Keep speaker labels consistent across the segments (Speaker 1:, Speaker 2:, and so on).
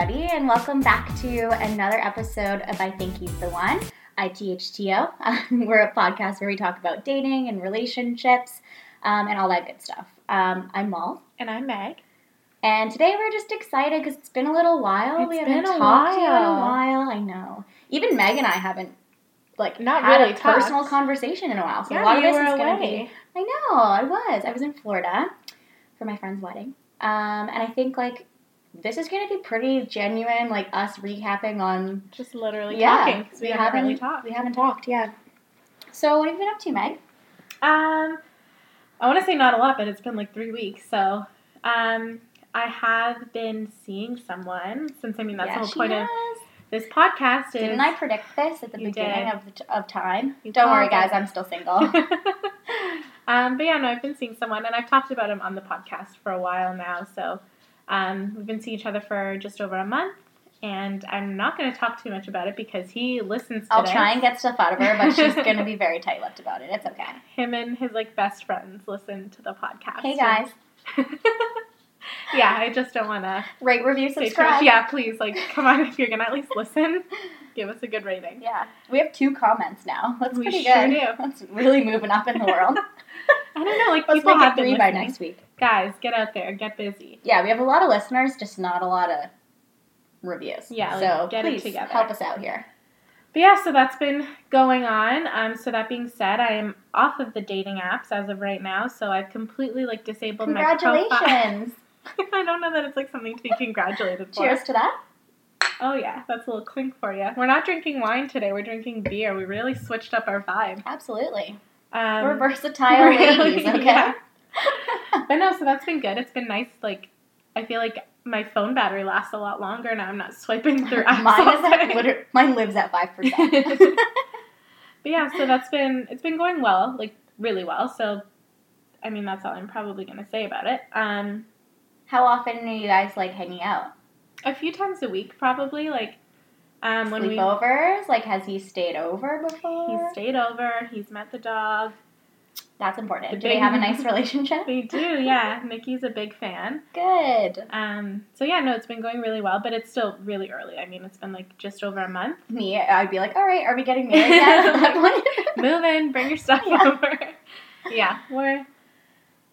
Speaker 1: everybody, and welcome back to another episode of I Think He's the One, ITHTO. we're a podcast where we talk about dating and relationships um, and all that good stuff. Um, I'm Mal.
Speaker 2: And I'm Meg.
Speaker 1: And today we're just excited because it's been a little while.
Speaker 2: It's
Speaker 1: we haven't
Speaker 2: a
Speaker 1: talked to you in a
Speaker 2: while.
Speaker 1: while. I know. Even Meg and I haven't like
Speaker 2: Not really
Speaker 1: a personal conversation in a while. So a
Speaker 2: Yeah,
Speaker 1: lot of this is going to be. I know. I was. I was in Florida for my friend's wedding, um, and I think like this is going to be pretty genuine, like us recapping on.
Speaker 2: Just literally
Speaker 1: yeah,
Speaker 2: talking because we, haven't, really talked.
Speaker 1: We haven't talked. Yeah. So what have you been up to, Meg?
Speaker 2: Um, I want to say not a lot, but it's been like three weeks. So, um, I have been seeing someone since I mean that's
Speaker 1: yeah,
Speaker 2: the whole point of this podcast. Is
Speaker 1: Didn't I predict this at the beginning
Speaker 2: did.
Speaker 1: of, the of time?
Speaker 2: You
Speaker 1: Don't worry, guys. I'm still single.
Speaker 2: um, but yeah, no, I've been seeing someone, and I've talked about him on the podcast for a while now. So, um, we've been seeing each other for just over a month, and I'm not going to talk too much about it because he listens to
Speaker 1: I'll try and get stuff out of her, but she's going to be very tight-lipped about it. It's okay.
Speaker 2: him and his like best friends listen to the podcast.
Speaker 1: Hey guys,
Speaker 2: yeah, I just don't want to
Speaker 1: rate, review,
Speaker 2: say too much.
Speaker 1: subscribe.
Speaker 2: Yeah, please, like, come on, if you're gonna at least listen, give us a good rating.
Speaker 1: Yeah, we have two comments now. That's
Speaker 2: We
Speaker 1: pretty
Speaker 2: sure
Speaker 1: good.
Speaker 2: do.
Speaker 1: That's really moving up in the world.
Speaker 2: I don't know, like
Speaker 1: Let's
Speaker 2: people have
Speaker 1: it three by next week.
Speaker 2: Guys, get out there, get busy.
Speaker 1: Yeah, we have a lot of listeners, just not a lot of reviews.
Speaker 2: Yeah, like,
Speaker 1: so
Speaker 2: get it
Speaker 1: please
Speaker 2: together.
Speaker 1: help us out here.
Speaker 2: But yeah, so that's been going on. Um, so that being said, I am off of the dating apps as of right now. So I've completely like disabled my profile.
Speaker 1: Congratulations!
Speaker 2: I don't know that it's like something to be congratulated for.
Speaker 1: Cheers to that.
Speaker 2: Oh yeah, that's a little clink for you. We're not drinking wine today. We're drinking beer. We really switched up our vibe.
Speaker 1: Absolutely.
Speaker 2: Um,
Speaker 1: We're versatile ladies. Okay.
Speaker 2: yeah. but no, so that's been good. It's been nice. Like I feel like my phone battery lasts a lot longer now. I'm not swiping through apps.
Speaker 1: mine is at liter- mine lives at five percent.
Speaker 2: But yeah, so that's been it's been going well, like really well. So I mean that's all I'm probably gonna say about it. Um,
Speaker 1: How often are you guys like hanging out?
Speaker 2: a few times a week probably. Like um, when we
Speaker 1: Sleepovers? Like, has he stayed over before?
Speaker 2: he stayed over, he's met the dog.
Speaker 1: That's important.
Speaker 2: The
Speaker 1: Do they have a nice relationship?
Speaker 2: They do, yeah. Mickey's a big fan.
Speaker 1: Good.
Speaker 2: Um, so yeah, no, it's been going really well, but it's still really early. I mean, it's been like just over a month.
Speaker 1: Me, I'd be like, all right, are we getting married yet?
Speaker 2: Move in, bring your stuff
Speaker 1: Yeah.
Speaker 2: over. Yeah, we're.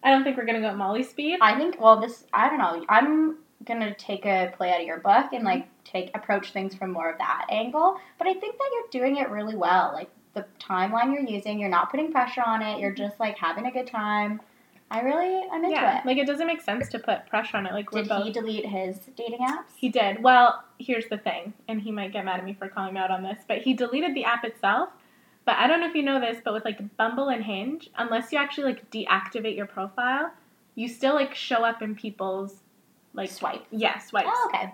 Speaker 2: I don't think we're gonna go at Molly speed.
Speaker 1: I think. Well, this. I don't know. I'm gonna take a play out of your book and like take approach things from more of that angle. But I think that you're doing it really well. Like the timeline you're using, you're not putting pressure on it. You're mm-hmm. just like having a good time. I really, I'm into
Speaker 2: yeah,
Speaker 1: it.
Speaker 2: like it doesn't make sense to put pressure on it. Like
Speaker 1: Did
Speaker 2: both.
Speaker 1: he delete his dating apps?
Speaker 2: He did. Well, here's the thing, and he might get mad at me for calling me out on this, but he deleted the app itself. But I don't know if you know this, but with like Bumble and Hinge, unless you actually like deactivate your profile, you still like show up in people's like
Speaker 1: Swipe.
Speaker 2: Yeah, swipes.
Speaker 1: Oh, okay.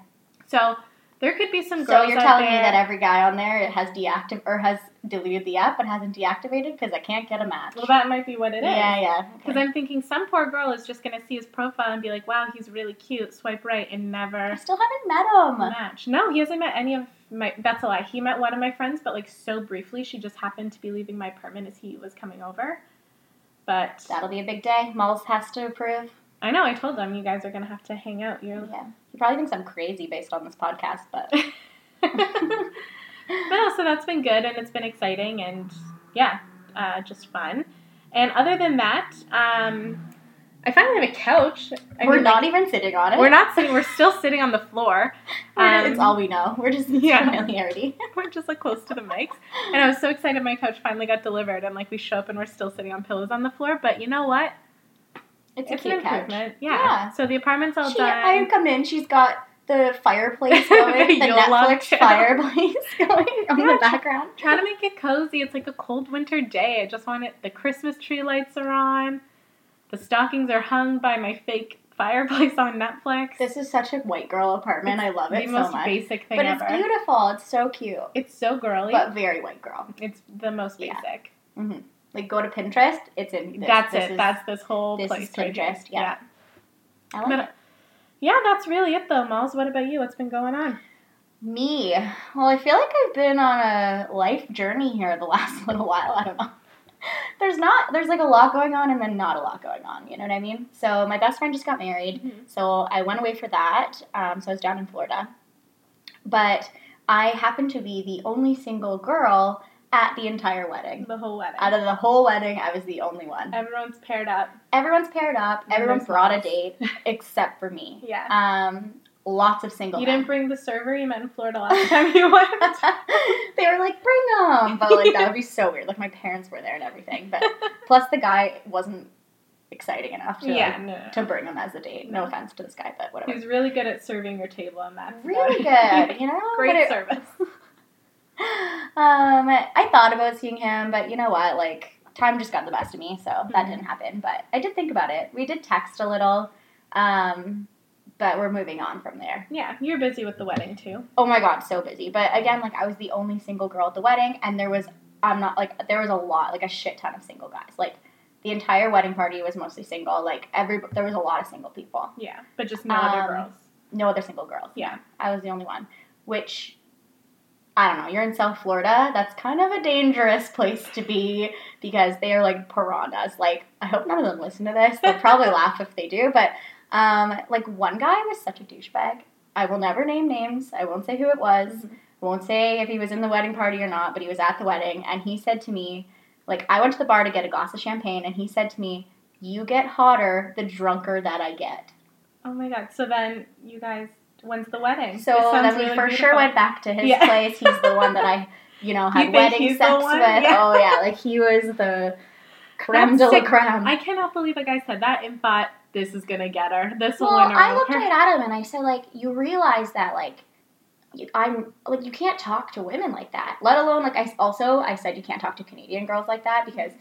Speaker 2: So there could be some
Speaker 1: So you're telling
Speaker 2: there.
Speaker 1: me that every guy on there has deactive or has deleted the app but hasn't deactivated because I can't get a match.
Speaker 2: well, that might be what it is.
Speaker 1: yeah, yeah.
Speaker 2: Because I'm thinking some poor girl is just gonna see his profile and be like, "Wow, he's really cute." Swipe right and never.
Speaker 1: I still haven't met him.
Speaker 2: match. No, he hasn't met any of my. That's a lie. He met one of my friends, but like so briefly. She just happened to be leaving my apartment as he was coming over. But
Speaker 1: That'll be a big day. Mulls has to approve.
Speaker 2: I know. I told them you guys are gonna have to hang out. You're.
Speaker 1: Yeah. He probably thinks I'm crazy based on this podcast, but
Speaker 2: but no, so that's been good and it's been exciting and yeah, uh, just fun. And other than that, um, I finally have a couch. I
Speaker 1: we're
Speaker 2: mean,
Speaker 1: not
Speaker 2: like,
Speaker 1: even sitting on it.
Speaker 2: We're not sitting. We're still sitting on the floor.
Speaker 1: We're- it's
Speaker 2: Um,
Speaker 1: all we know. We're just
Speaker 2: yeah.
Speaker 1: familiarity.
Speaker 2: We're just like close to the mics. And I was so excited my couch finally got delivered and like we show up and we're still sitting on pillows on the floor. But you know what?
Speaker 1: It's, a
Speaker 2: It's an improvement. Yeah.
Speaker 1: Yeah.
Speaker 2: So the apartment's all
Speaker 1: She,
Speaker 2: done.
Speaker 1: I have come in. She's got the fireplace going, the Netflix
Speaker 2: channel.
Speaker 1: fireplace going on
Speaker 2: Yeah,
Speaker 1: the background.
Speaker 2: Trying to make it cozy. It's like a cold winter day. I just want it. The Christmas tree lights are on. The stockings are hung by my fake fireplace on Netflix.
Speaker 1: This is such a white girl apartment. I love it
Speaker 2: the
Speaker 1: so
Speaker 2: most
Speaker 1: much.
Speaker 2: basic thing
Speaker 1: But it's beautiful. It's so cute,
Speaker 2: It's so girly.
Speaker 1: but very white girl.
Speaker 2: it's the most
Speaker 1: Yeah.
Speaker 2: basic. Mm-hmm.
Speaker 1: Like go to Pinterest. It's in. This.
Speaker 2: that's
Speaker 1: This
Speaker 2: it.
Speaker 1: is-
Speaker 2: that's this whole
Speaker 1: this
Speaker 2: place
Speaker 1: is
Speaker 2: right.
Speaker 1: Pinterest, yeah. I like
Speaker 2: But-
Speaker 1: it.
Speaker 2: Yeah, that's really it though, Malls. What about you? What's been going on?
Speaker 1: Me. Well, I feel like I've been on a life journey here the last little while. I don't know. There's not, there's like a lot going on and then not a lot going on. You know what I mean? So my best friend just got married.
Speaker 2: Mhm.
Speaker 1: So I went away for that. Um, so I was down in Florida. But I happened to be the only single girl at the entire wedding.
Speaker 2: The whole wedding.
Speaker 1: Out of the whole wedding, I was the only one.
Speaker 2: Everyone's paired up.
Speaker 1: Everyone's paired up.
Speaker 2: And
Speaker 1: Everyone brought a date except for me.
Speaker 2: Yeah.
Speaker 1: Um, lots of single.
Speaker 2: you
Speaker 1: men.
Speaker 2: didn't bring the server you met in Florida last time you went.
Speaker 1: they were like, bring them. But like, that would be so weird. Like, my parents were there and everything. But plus, the guy wasn't exciting enough to,
Speaker 2: yeah,
Speaker 1: like,
Speaker 2: no,
Speaker 1: to bring him as a date. No
Speaker 2: No.
Speaker 1: offense to this guy, but whatever.
Speaker 2: He's really good at serving your table, and that's
Speaker 1: really good, you know? But
Speaker 2: Great
Speaker 1: it-
Speaker 2: service.
Speaker 1: Um, I thought about seeing him, but you know what? Like, time just got the best of me, so that
Speaker 2: Mhm.
Speaker 1: didn't happen. But I did think about it. We did text a little, um, but we're moving on from there.
Speaker 2: Yeah, you're busy with the wedding too.
Speaker 1: Oh my god, so busy. But again, like I was the only single girl at the wedding, and there was I'm not like there was a lot, like a shit ton of single guys. Like the entire wedding party was mostly single. Like every there was a lot of single people.
Speaker 2: Yeah, but just no
Speaker 1: Um,
Speaker 2: other girls.
Speaker 1: No other single girls.
Speaker 2: Yeah.
Speaker 1: I was the only one. Which I don't know. You're in South Florida. That's kind of a dangerous place to be because they are like piranhas. Like I hope none of them listen to this. They'll probably laugh if they do. But um, like one guy was such a douchebag. I will never name names. I won't say who it was. I won't say if he was in the wedding party or not. But he was at the wedding, and he said to me, like I went to the bar to get a glass of champagne, and he said to me, "You get hotter the drunker that I get."
Speaker 2: Oh my god. So then you guys, when's the wedding?
Speaker 1: So then we
Speaker 2: really
Speaker 1: for sure went back to his
Speaker 2: Yeah.
Speaker 1: place. He's the one that I, you know, had
Speaker 2: think
Speaker 1: wedding sex with.
Speaker 2: Yeah.
Speaker 1: Oh yeah, like he was the creme
Speaker 2: That's
Speaker 1: de la creme.
Speaker 2: I cannot believe a guy said that and thought this is gonna get her. This will win her
Speaker 1: I looked right at him and I said, like, you realize that, like, I'm like, you can't talk to women like that. Let alone, like, I also I said you can't talk to Canadian girls like that because.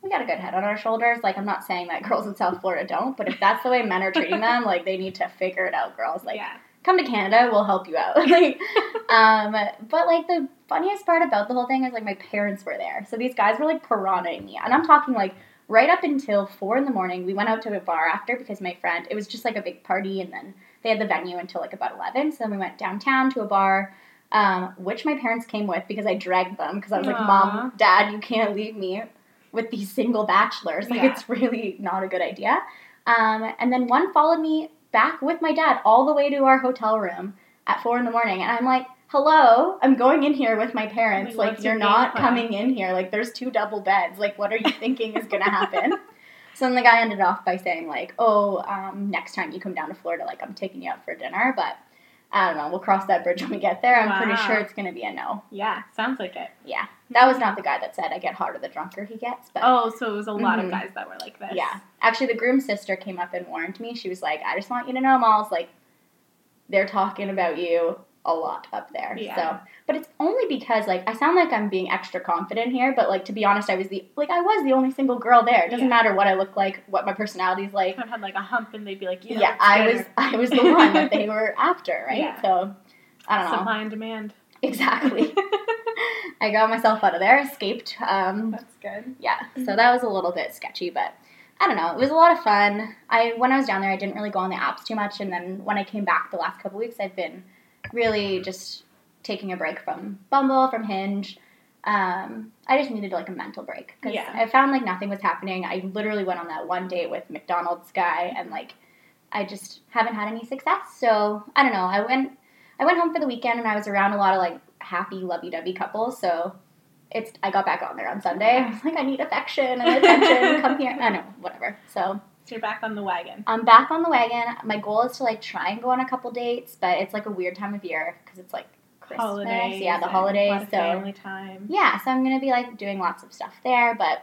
Speaker 1: We got a good head on our shoulders. Like, I'm not saying that girls in South Florida don't, but if that's the way men are treating them, like, they need to figure it out, girls. Like,
Speaker 2: yeah.
Speaker 1: Come to Canada, we'll help you out. like, um, but like the funniest part about the whole thing is like my parents were there, so these guys were like piranhaing me, and I'm talking like right up until four in the morning. We went out to a bar after because my friend. It was just like a big party, and then they had the venue until like about eleven. So then we went downtown to a bar. Um, which my parents came with because I dragged them because I was like,
Speaker 2: Aw.
Speaker 1: "Mom, Dad, you can't leave me with these single bachelors. Like,
Speaker 2: Yeah.
Speaker 1: it's really not a good idea." Um, and then one followed me back with my dad all the way to our hotel room at four in the morning. And I'm like, hello, I'm going in here with my parents.
Speaker 2: Like,
Speaker 1: Like, you're not
Speaker 2: plan?"
Speaker 1: coming in here. Like, there's two double beds. Like, what are you thinking is going to happen? So then the guy ended off by saying, like, oh, um, next time you come down to Florida, like, I'm taking you out for dinner. But I don't know. We'll cross that bridge when we get there. I'm pretty sure it's going to be a no.
Speaker 2: Yeah, sounds like it.
Speaker 1: Yeah. That was not the guy that said I get harder the drunker he gets. But
Speaker 2: Oh, so it was a lot
Speaker 1: Mhm.
Speaker 2: of guys that were like this.
Speaker 1: yeah. Actually, the groom's sister came up and warned me. She was like, I just want you to know, Malls, like, they're talking about you a lot up there.
Speaker 2: Yeah.
Speaker 1: So, but it's only because, like, I sound like I'm being extra confident here, but, like, to be honest, I was the, like, I was the only single girl there. It doesn't
Speaker 2: Yeah.
Speaker 1: matter what I look like, what my personality's like.
Speaker 2: I've had like a hump and they'd be like, yeah,
Speaker 1: Yeah, I was. I was the one that they were after, right?
Speaker 2: Yeah.
Speaker 1: So, I don't know.
Speaker 2: Supply and demand.
Speaker 1: Exactly. I got myself out of there, escaped. Um,
Speaker 2: That's good.
Speaker 1: yeah, so that was a little bit sketchy, but I don't know. It was a lot of fun. I when I was down there, I didn't really go on the apps too much, and then when I came back the last couple weeks, I've been really just taking a break from Bumble, from Hinge. Um, I just needed like a mental break because
Speaker 2: Yeah.
Speaker 1: I found like nothing was happening. I literally went on that one date with McDonald's guy, and like I just haven't had any success. So I don't know. I went I went home for the weekend, and I was around a lot of like happy, lovey-dovey couples. So it's I got back on there on Sunday. I was like, I need affection and attention. Come here. I know, whatever. So
Speaker 2: So you're back on the wagon.
Speaker 1: I'm back on the wagon. My goal is to like try and go on a couple dates, but it's like a weird time of year because it's like Christmas.
Speaker 2: Holidays.
Speaker 1: yeah, the holidays.
Speaker 2: A lot of
Speaker 1: so
Speaker 2: family time.
Speaker 1: yeah, so I'm gonna be like doing lots of stuff there, but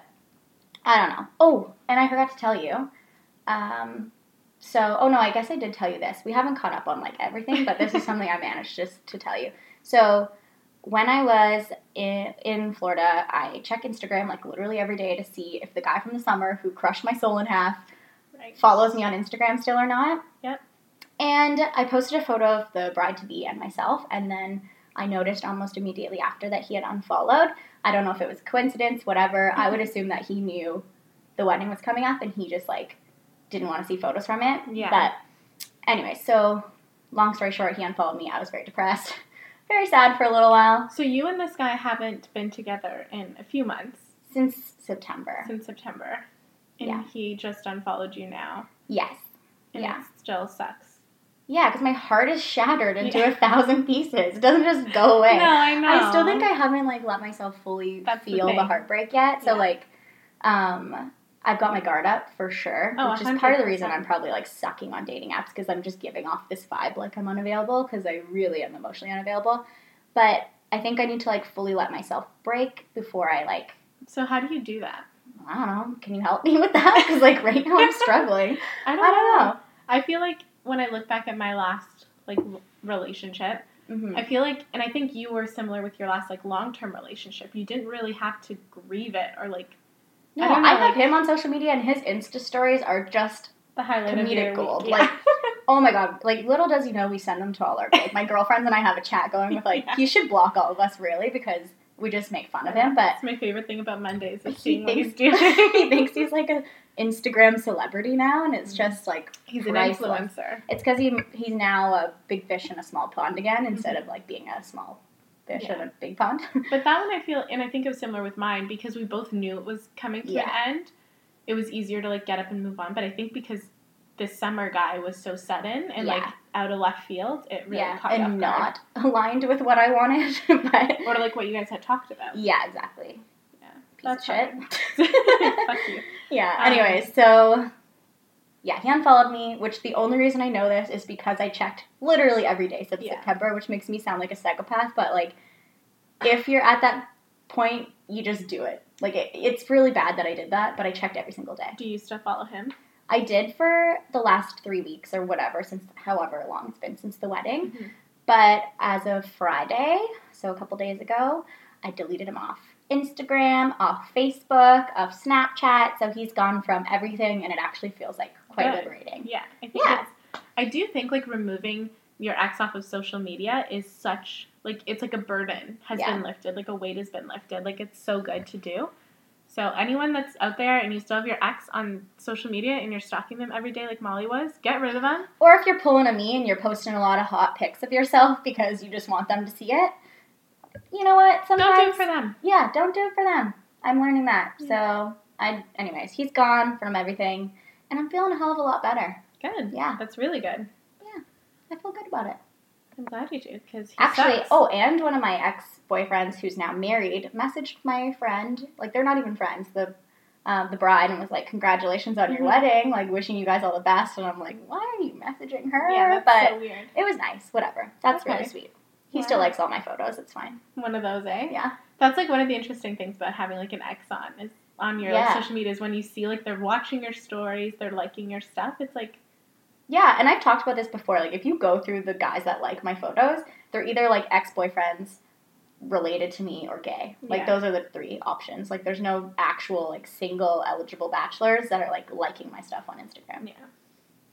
Speaker 1: I don't know. Oh, and I forgot to tell you. Um, so oh no, I guess I did tell you this. We haven't caught up on like everything, but this is something I managed just to tell you. So when I was in, in Florida, I check Instagram like literally every day to see if the guy from the summer who crushed my soul in half
Speaker 2: Right.
Speaker 1: follows me on Instagram still or not.
Speaker 2: Yep.
Speaker 1: And I posted a photo of the bride to be and myself, and then I noticed almost immediately after that he had unfollowed. I don't know if it was coincidence, whatever. I would mm-hmm. assume that he knew the wedding was coming up and he just like didn't want to see photos from it.
Speaker 2: Yeah.
Speaker 1: But anyway, so long story short, he unfollowed me. I was very depressed, very sad for a little while
Speaker 2: So you and this guy haven't been together in a few months
Speaker 1: since September.
Speaker 2: since September, and
Speaker 1: Yeah.
Speaker 2: he just unfollowed you now,
Speaker 1: Yes.
Speaker 2: and
Speaker 1: Yeah.
Speaker 2: it still sucks.
Speaker 1: Yeah, because my heart is shattered into
Speaker 2: Yeah.
Speaker 1: a thousand pieces. It doesn't just go away.
Speaker 2: No, I know.
Speaker 1: I still think I haven't like let myself fully
Speaker 2: That's
Speaker 1: feel the,
Speaker 2: thing.
Speaker 1: heartbreak yet. So
Speaker 2: Yeah.
Speaker 1: like, um, I've got my guard up for sure,
Speaker 2: Oh,
Speaker 1: which is part of the reason I'm probably like sucking on dating apps because I'm just giving off this vibe like I'm unavailable because I really am emotionally unavailable. But I think I need to like fully let myself break before I like.
Speaker 2: So how do you do that?
Speaker 1: I don't know. Can you help me with that? Because like right now I'm struggling.
Speaker 2: I
Speaker 1: I
Speaker 2: don't,
Speaker 1: don't
Speaker 2: know.
Speaker 1: know.
Speaker 2: I feel like when I look back at my last like relationship,
Speaker 1: hmm
Speaker 2: I feel like, and I think you were similar with your last like long term relationship. You didn't really have to grieve it or like
Speaker 1: No,
Speaker 2: I
Speaker 1: I,
Speaker 2: don't know,
Speaker 1: have
Speaker 2: like-
Speaker 1: him on social media and his Insta stories are just
Speaker 2: the highlight of
Speaker 1: Comedic
Speaker 2: week.
Speaker 1: gold,
Speaker 2: Yeah.
Speaker 1: like- Oh my god! Like little does he know, we send them to all our like my girlfriends and I have a chat going with like
Speaker 2: Yeah.
Speaker 1: he should block all of us really because we just make fun of him. But
Speaker 2: That's my favorite thing about Mondays is
Speaker 1: he
Speaker 2: seeing what he's
Speaker 1: thinks he thinks he's like an Instagram celebrity now, and it's mm-hmm. just like
Speaker 2: he's an influencer.
Speaker 1: It's because he he's now a big fish in a small pond again mm-hmm. instead of like being a small fish in a big pond.
Speaker 2: But that one I feel, and I think it was similar with mine because we both knew it was coming to
Speaker 1: Yeah.
Speaker 2: an end. It was easier to like get up and move on. But I think because this summer guy was so sudden and like
Speaker 1: Yeah.
Speaker 2: Out of left field, it really
Speaker 1: yeah,
Speaker 2: caught you
Speaker 1: and not aligned with what I wanted, but
Speaker 2: Or like what you guys had talked about.
Speaker 1: yeah, exactly.
Speaker 2: Yeah.
Speaker 1: Piece
Speaker 2: That's
Speaker 1: of shit.
Speaker 2: Fuck you.
Speaker 1: Yeah.
Speaker 2: Um,
Speaker 1: Anyways, so yeah, he unfollowed me, which the only reason I know this is because I checked literally every day since
Speaker 2: Yeah.
Speaker 1: September, which makes me sound like a psychopath. But like, if you're at that point, you just do it. Like, it, it's really bad that I did that, but I checked every single day.
Speaker 2: Do you still follow him?
Speaker 1: I did for the last three weeks or whatever, since however long it's been since the wedding.
Speaker 2: Mhm.
Speaker 1: But as of Friday, so a couple days ago, I deleted him off Instagram, off Facebook, off Snapchat. So he's gone from everything, and it actually feels like quite
Speaker 2: Good.
Speaker 1: liberating.
Speaker 2: Yeah, I think
Speaker 1: Yeah.
Speaker 2: I do think like removing your ex off of social media is such like it's like a burden has
Speaker 1: Yeah.
Speaker 2: been lifted, like a weight has been lifted. Like it's so good to do. So anyone that's out there and you still have your ex on social media and you're stalking them every day like Molly was, get rid of them.
Speaker 1: Or if you're pulling a me and you're posting a lot of hot pics of yourself because you just want them to see it, you know what? Sometimes
Speaker 2: Don't do it for them.
Speaker 1: yeah, don't do it for them. I'm learning that. So I, anyways, he's gone from everything, and I'm feeling a hell of a lot better.
Speaker 2: Good.
Speaker 1: Yeah.
Speaker 2: That's really good.
Speaker 1: Yeah, I feel good about it.
Speaker 2: I'm glad you do because
Speaker 1: Actually, oh, and one of my ex boyfriends who's now married messaged my friend. Like they're not even friends. The uh, the bride and was like, "Congratulations on your
Speaker 2: Mhm.
Speaker 1: wedding! Like wishing you guys all the best." And I'm like, "Why are you messaging her?"
Speaker 2: yeah,
Speaker 1: but
Speaker 2: so weird.
Speaker 1: it was nice. Whatever. That's
Speaker 2: Okay.
Speaker 1: really sweet. He still likes all my photos. It's fine.
Speaker 2: One of those, eh?
Speaker 1: Yeah.
Speaker 2: That's like one of the interesting things about having like an ex on is on your like, social media is when you see like they're watching your stories, they're liking your stuff. It's like
Speaker 1: Yeah, and I've talked about this before. Like, if you go through the guys that like my photos, they're either like ex boyfriends related to me or gay. Like,
Speaker 2: Yeah.
Speaker 1: those are the three options. Like, there's no actual like single eligible bachelors that are like liking my stuff on Instagram.
Speaker 2: Yeah.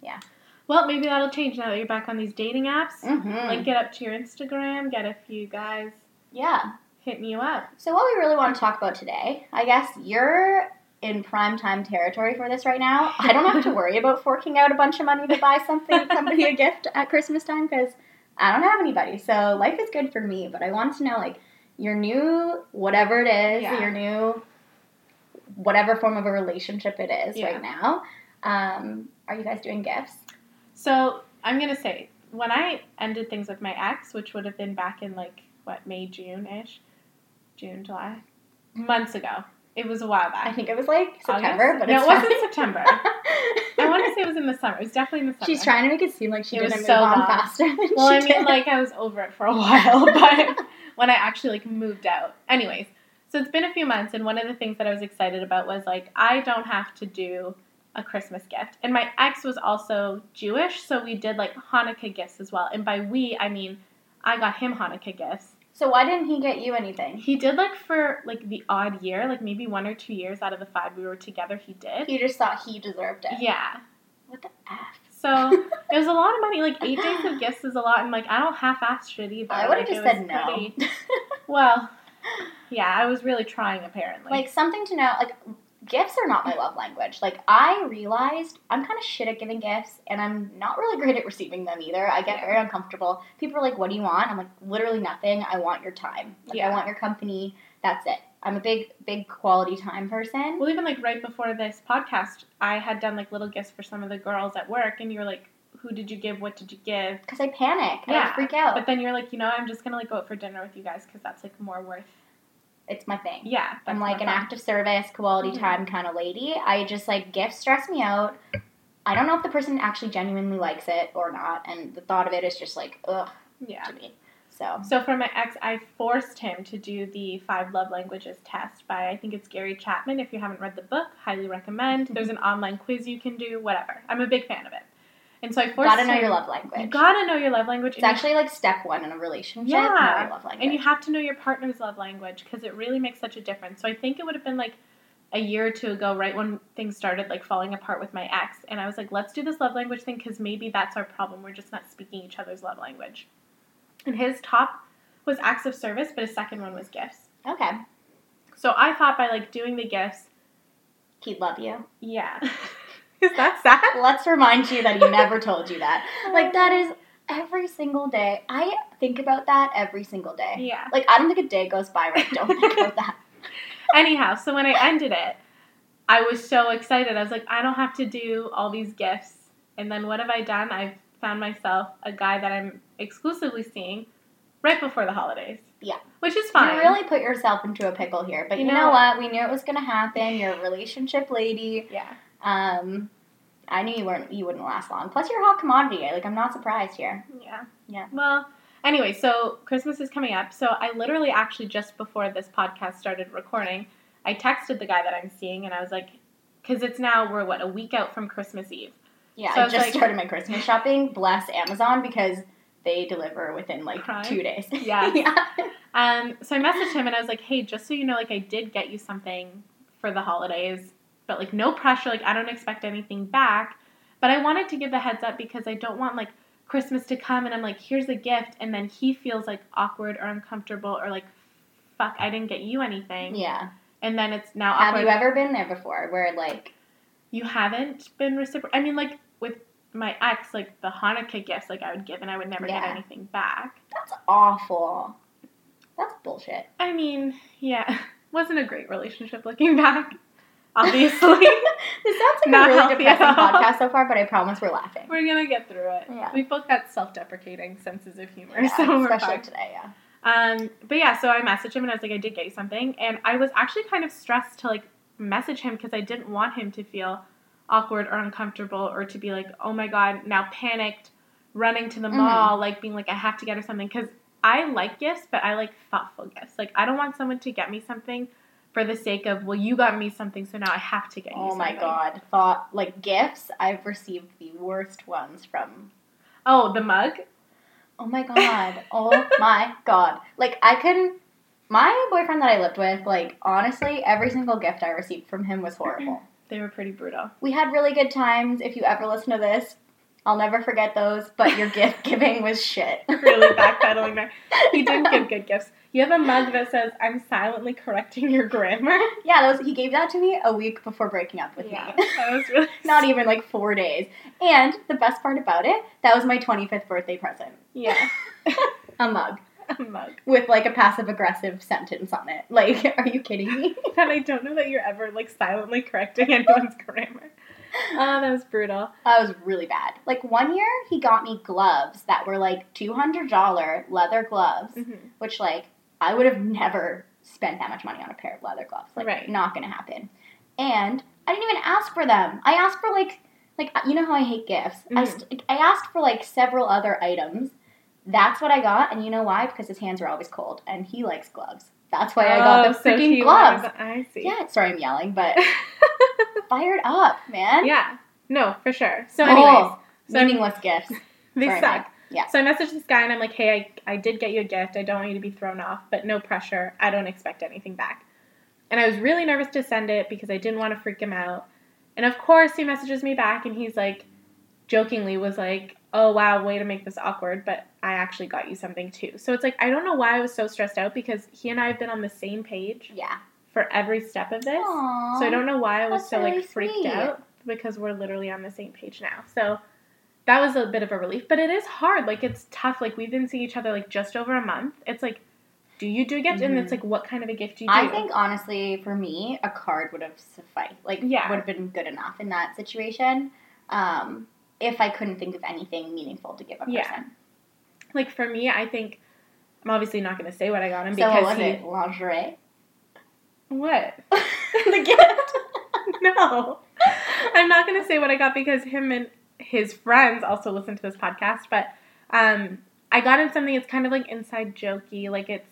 Speaker 1: Yeah.
Speaker 2: Well, maybe that'll change now that you're back on these dating apps.
Speaker 1: Mm-hmm.
Speaker 2: Link it up to your Instagram, get a few guys
Speaker 1: yeah.
Speaker 2: hitting you up.
Speaker 1: So, what we really want to talk about today, I guess you're in prime time territory for this right now. I don't have to worry about forking out a bunch of money to buy something, somebody a gift at Christmas time because I don't have anybody. So, life is good for me. But I want to know, like, your new whatever it is,
Speaker 2: Yeah.
Speaker 1: your new whatever form of a relationship it is
Speaker 2: Yeah.
Speaker 1: right now. Um, are you guys doing gifts?
Speaker 2: So I'm gonna say when I ended things with my ex, which would have been back in like what May, June ish, June, July, months ago. It was a while back.
Speaker 1: I think it was like September,
Speaker 2: August?
Speaker 1: but
Speaker 2: no, it wasn't. September. I want to say it was in the summer. It was definitely in the summer.
Speaker 1: She's trying to make it seem like she
Speaker 2: It was
Speaker 1: didn't
Speaker 2: so
Speaker 1: move on
Speaker 2: long.
Speaker 1: faster than
Speaker 2: Well, I mean,
Speaker 1: did.
Speaker 2: like I was over it for a while, but when I actually like moved out. Anyways, so it's been a few months, and one of the things that I was excited about was like I don't have to do a Christmas gift, and my ex was also Jewish, so we did like Hanukkah gifts as well. And by we, I mean I got him Hanukkah gifts.
Speaker 1: So why didn't he get you anything?
Speaker 2: He did like for like the odd year, like maybe one or two years out of the five we were together, he did.
Speaker 1: He just thought he deserved it.
Speaker 2: Yeah.
Speaker 1: What the f?
Speaker 2: So it was a lot of money. Like eight days of gifts is a lot, and like I don't half-ass shit either.
Speaker 1: I would have
Speaker 2: Like,
Speaker 1: just said no.
Speaker 2: pretty- Well, yeah, I was really trying apparently.
Speaker 1: like something to know. Like gifts are not my love language. Like I realized I'm kind of shit at giving gifts, and I'm not really great at receiving them either. I get
Speaker 2: Yeah.
Speaker 1: very uncomfortable. People are like, "What do you want?" I'm like, "Literally nothing. I want your time. Like
Speaker 2: Yeah.
Speaker 1: I want your company. That's it." I'm a big, big quality time person.
Speaker 2: well, even like right before this podcast, I had done like little gifts for some of the girls at work, and you were like, who did you give? What did you give?
Speaker 1: Because I panic. I
Speaker 2: Yeah,
Speaker 1: freak out.
Speaker 2: But then you're like, you know, I'm just gonna like go out for dinner with you guys because that's like more worth.
Speaker 1: It's my thing.
Speaker 2: Yeah,
Speaker 1: I'm like an
Speaker 2: fun.
Speaker 1: active service, quality
Speaker 2: Mhm.
Speaker 1: time kind of lady. I just like gifts stress me out. I don't know if the person actually genuinely likes it or not, and the thought of it is just like ugh
Speaker 2: Yeah.
Speaker 1: to me. So
Speaker 2: So for my ex, I forced him to do the five love languages test by I think it's Gary Chapman. If you haven't read the book, highly recommend. There's an online quiz you can do. Whatever. I'm a big fan of it. And so I forced
Speaker 1: gotta know your love language.
Speaker 2: You gotta know your love language.
Speaker 1: it's actually like step one in a relationship.
Speaker 2: Yeah.
Speaker 1: know your love language.
Speaker 2: and you have to know your partner's love language because it really makes such a difference. So I think it would have been like a year or two ago, right when things started like falling apart with my ex, and I was like, let's do this love language thing because maybe that's our problem. We're just not speaking each other's love language. And his top was acts of service, but his second one was gifts.
Speaker 1: okay.
Speaker 2: So I thought by like doing the gifts,
Speaker 1: He'd love you.
Speaker 2: yeah. is that sad?
Speaker 1: Let's remind you that he never told you that. Like that is every single day. I think about that every single day.
Speaker 2: Yeah.
Speaker 1: Like I don't think a day goes by where I don't think about that.
Speaker 2: Anyhow, so when I ended it, I was so excited. I was like, I don't have to do all these gifts. And then what have I done? I've found myself a guy that I'm exclusively seeing right before the holidays.
Speaker 1: Yeah.
Speaker 2: Which is fine.
Speaker 1: You really put yourself into a pickle here. But you,
Speaker 2: You
Speaker 1: know,
Speaker 2: know-
Speaker 1: what? We knew it was gonna happen. You're a relationship lady.
Speaker 2: Yeah.
Speaker 1: Um I knew you weren't you wouldn't last long. Plus you're a hot commodity. Like I'm not surprised here.
Speaker 2: Yeah.
Speaker 1: Yeah.
Speaker 2: Well, anyway, so Christmas is coming up. So I literally actually just before this podcast started recording, I texted the guy that I'm seeing and I was like, because it's now, we're what, a week out from Christmas Eve.
Speaker 1: Yeah,
Speaker 2: So
Speaker 1: I just
Speaker 2: like-
Speaker 1: started my Christmas shopping. Bless Amazon because they deliver within like
Speaker 2: Prime?
Speaker 1: two days.
Speaker 2: Yes.
Speaker 1: yeah.
Speaker 2: Um, so I messaged him and I was like, hey, just so you know, like I did get you something for the holidays, but like no pressure, like I don't expect anything back. But I wanted to give the heads up because I don't want like Christmas to come and I'm like, here's a gift, and then he feels like awkward or uncomfortable or like, fuck, I didn't get you anything.
Speaker 1: Yeah.
Speaker 2: And then it's now
Speaker 1: Have
Speaker 2: awkward.
Speaker 1: you ever been there before where like
Speaker 2: You haven't been reciprocal. I mean, like with my ex, like the Hanukkah gifts, like I would give and I would never get anything back.
Speaker 1: that's awful. That's bullshit.
Speaker 2: I mean, yeah, wasn't a great relationship looking back. Obviously,
Speaker 1: this sounds like
Speaker 2: Not
Speaker 1: a really depressing podcast so far, but I promise we're laughing.
Speaker 2: we're gonna get through it.
Speaker 1: Yeah.
Speaker 2: We've both got self-deprecating senses of humor,
Speaker 1: Yeah,
Speaker 2: so we're
Speaker 1: especially
Speaker 2: fine.
Speaker 1: today, yeah.
Speaker 2: Um, but yeah, so I messaged him and I was like, I did get you something, and I was actually kind of stressed to like message him because I didn't want him to feel awkward or uncomfortable or to be like, oh my god, now panicked, running to the
Speaker 1: Mhm.
Speaker 2: mall, like being like, I have to get her something because I like gifts, but I like thoughtful gifts. Like I don't want someone to get me something for the sake of, well, you got me something, so now I have to get you. Something.
Speaker 1: Oh my god. Thought like gifts, I've received the worst ones from
Speaker 2: Oh, the mug.
Speaker 1: Oh my god. Oh my god. Like I couldn't my boyfriend that I lived with, like honestly, every single gift I received from him was horrible.
Speaker 2: They were pretty brutal.
Speaker 1: We had really good times. If you ever listen to this, I'll never forget those, but your gift giving was shit.
Speaker 2: really backpedaling there. He didn't give good gifts. You have a mug that says, I'm silently correcting your grammar.
Speaker 1: Yeah, that was, he gave that to me a week before breaking up with
Speaker 2: Yeah,
Speaker 1: me.
Speaker 2: that was really
Speaker 1: Not even like four days. And the best part about it, that was my 25th birthday present.
Speaker 2: Yeah,
Speaker 1: A mug
Speaker 2: a mug.
Speaker 1: with like a passive aggressive sentence on it. Like, are you kidding me?
Speaker 2: that I don't know that you're ever like silently correcting anyone's grammar. Oh, that was brutal.
Speaker 1: That was really bad. Like one year, he got me gloves that were like two hundred dollar leather gloves,
Speaker 2: Mhm.
Speaker 1: which like I would have never spent that much money on a pair of leather gloves. Like,
Speaker 2: Right.
Speaker 1: not gonna happen. And I didn't even ask for them. I asked for like, like you know how I hate gifts. I
Speaker 2: Mhm.
Speaker 1: st- I asked for like several other items. That's what I got, and you know why? Because his hands are always cold, and he likes gloves. That's why I got
Speaker 2: Oh,
Speaker 1: the freaking gloves.
Speaker 2: I see.
Speaker 1: Yeah, sorry, I'm yelling, but fired up, man.
Speaker 2: yeah. No, for sure. So,
Speaker 1: Oh,
Speaker 2: anyways, so
Speaker 1: meaningless gifts.
Speaker 2: they
Speaker 1: Sorry,
Speaker 2: suck.
Speaker 1: Yeah.
Speaker 2: So I messaged this guy and I'm like, hey, I, I did get you a gift. I don't want you to be thrown off, but no pressure. I don't expect anything back. And I was really nervous to send it because I didn't want to freak him out. And of course, he messages me back and he's like, jokingly, was like, oh, wow, way to make this awkward, but I actually got you something too. So it's like, I don't know why I was so stressed out because he and I have been on the same page
Speaker 1: Yeah.
Speaker 2: for every step of this.
Speaker 1: Aww.
Speaker 2: So I don't know why I was so
Speaker 1: really
Speaker 2: like freaked
Speaker 1: sweet.
Speaker 2: out because we're literally on the same page now. So that was a bit of a relief, but it is hard. Like it's tough. Like we've been seeing each other like just over a month. It's like, do you do a gift? And
Speaker 1: Mhm.
Speaker 2: it's like, what kind of a gift do you do?
Speaker 1: I think honestly, for me, a card would have sufficed. Like,
Speaker 2: Yeah.
Speaker 1: would have been good enough in that situation. Um, if I couldn't think of anything meaningful to give a person.
Speaker 2: Yeah. Like for me, I think I'm obviously not going to say what I got him
Speaker 1: So
Speaker 2: because
Speaker 1: what was
Speaker 2: he.
Speaker 1: it? Lingerie?
Speaker 2: What?
Speaker 1: the gift?
Speaker 2: no. I'm not going to say what I got because him and his friends also listen to this podcast, but um, I got him something it's kind of like inside jokey, like it's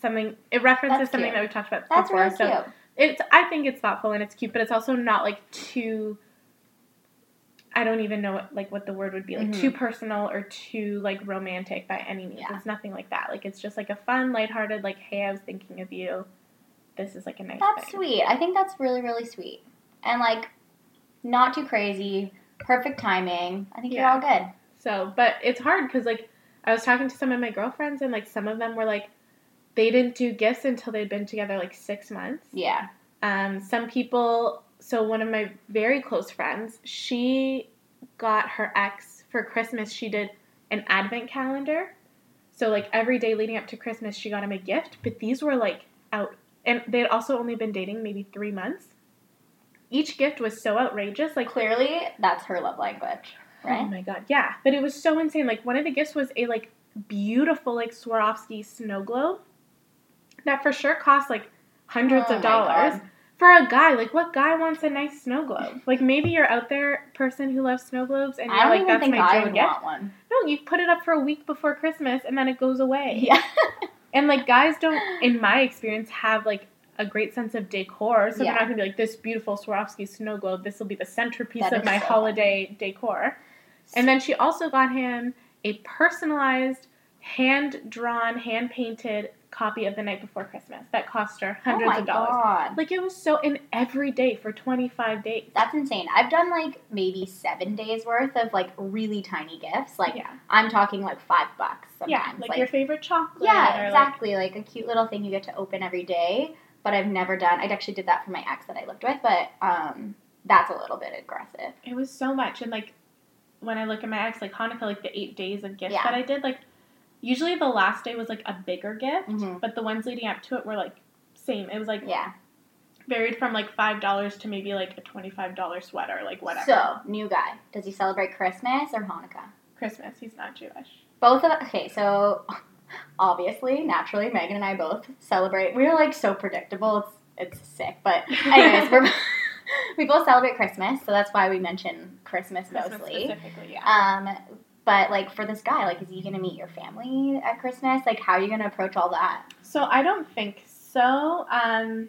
Speaker 2: something it references
Speaker 1: That's
Speaker 2: something
Speaker 1: cute.
Speaker 2: that we've talked about
Speaker 1: That's
Speaker 2: before.
Speaker 1: really
Speaker 2: so
Speaker 1: cute.
Speaker 2: it's I think it's thoughtful and it's cute, but it's also not like too I don't even know what like what the word would be like
Speaker 1: Mhm.
Speaker 2: too personal or too like romantic by any means.
Speaker 1: Yeah.
Speaker 2: It's nothing like that. Like it's just like a fun, lighthearted like hey, I was thinking of you. This is like a nice
Speaker 1: That's
Speaker 2: thing.
Speaker 1: sweet. I think that's really, really sweet. And like, not too crazy, perfect timing. I think
Speaker 2: Yeah.
Speaker 1: you're all good.
Speaker 2: So, but it's hard because like I was talking to some of my girlfriends and like some of them were like they didn't do gifts until they'd been together like six months.
Speaker 1: Yeah.
Speaker 2: Um, some people. So one of my very close friends, she got her ex for Christmas. She did an advent calendar. So like every day leading up to Christmas, she got him a gift. But these were like out, and they had also only been dating maybe three months. Each gift was so outrageous. Like
Speaker 1: Clearly, that's her love language, right?
Speaker 2: Oh
Speaker 1: right?
Speaker 2: my god, yeah. But it was so insane. Like one of the gifts was a like beautiful like Swarovski snow globe that for sure cost like hundreds
Speaker 1: Oh
Speaker 2: of dollars.
Speaker 1: God.
Speaker 2: For a guy, like what guy wants a nice snow globe? Like maybe you're out there person who loves snow globes and you're
Speaker 1: I don't
Speaker 2: like
Speaker 1: even
Speaker 2: that's
Speaker 1: think
Speaker 2: my
Speaker 1: I
Speaker 2: dream
Speaker 1: would
Speaker 2: gift.
Speaker 1: want one.
Speaker 2: No, you put it up for a week before Christmas and then it goes away.
Speaker 1: Yeah.
Speaker 2: And like guys don't in my experience have like a great sense of decor. So
Speaker 1: Yeah.
Speaker 2: they're not gonna be like this beautiful Swarovski snow globe, this will be the centerpiece
Speaker 1: That
Speaker 2: of my
Speaker 1: so
Speaker 2: holiday decor. And then she also got him a personalized, hand drawn, hand painted copy of The Night Before Christmas that cost her oh hundreds
Speaker 1: oh
Speaker 2: of dollars.
Speaker 1: god.
Speaker 2: Like it was so in every day for 25 days.
Speaker 1: That's insane. I've done like maybe seven days worth of like really tiny gifts. Like
Speaker 2: yeah.
Speaker 1: I'm talking like five bucks
Speaker 2: Yeah,
Speaker 1: sometimes.
Speaker 2: like, your favorite chocolate.
Speaker 1: yeah, exactly. Like, a cute little thing you get to open every day. But I've never done. I actually did that for my ex that I lived with, but um, that's a little bit aggressive.
Speaker 2: It was so much. And like when I look at my ex, like Hanukkah, like the eight days of gifts
Speaker 1: Yeah.
Speaker 2: that I did, like usually the last day was like a bigger gift,
Speaker 1: Mhm.
Speaker 2: but the ones leading up to it were like same. It was like
Speaker 1: Yeah.
Speaker 2: varied from like five dollars to maybe like a twenty five dollar sweater, like whatever.
Speaker 1: So new guy. Does he celebrate Christmas or Hanukkah?
Speaker 2: Christmas, he's not Jewish.
Speaker 1: Both of okay. So obviously, naturally, Megan and I both celebrate. We're like so predictable. It's it's sick. But anyways, we're we both celebrate Christmas, so that's why we mention Christmas,
Speaker 2: Christmas
Speaker 1: mostly.
Speaker 2: specifically, yeah.
Speaker 1: Um, but like for this guy, like, is he gonna meet your family at Christmas? Like, how are you gonna approach all that?
Speaker 2: So I don't think so. Um,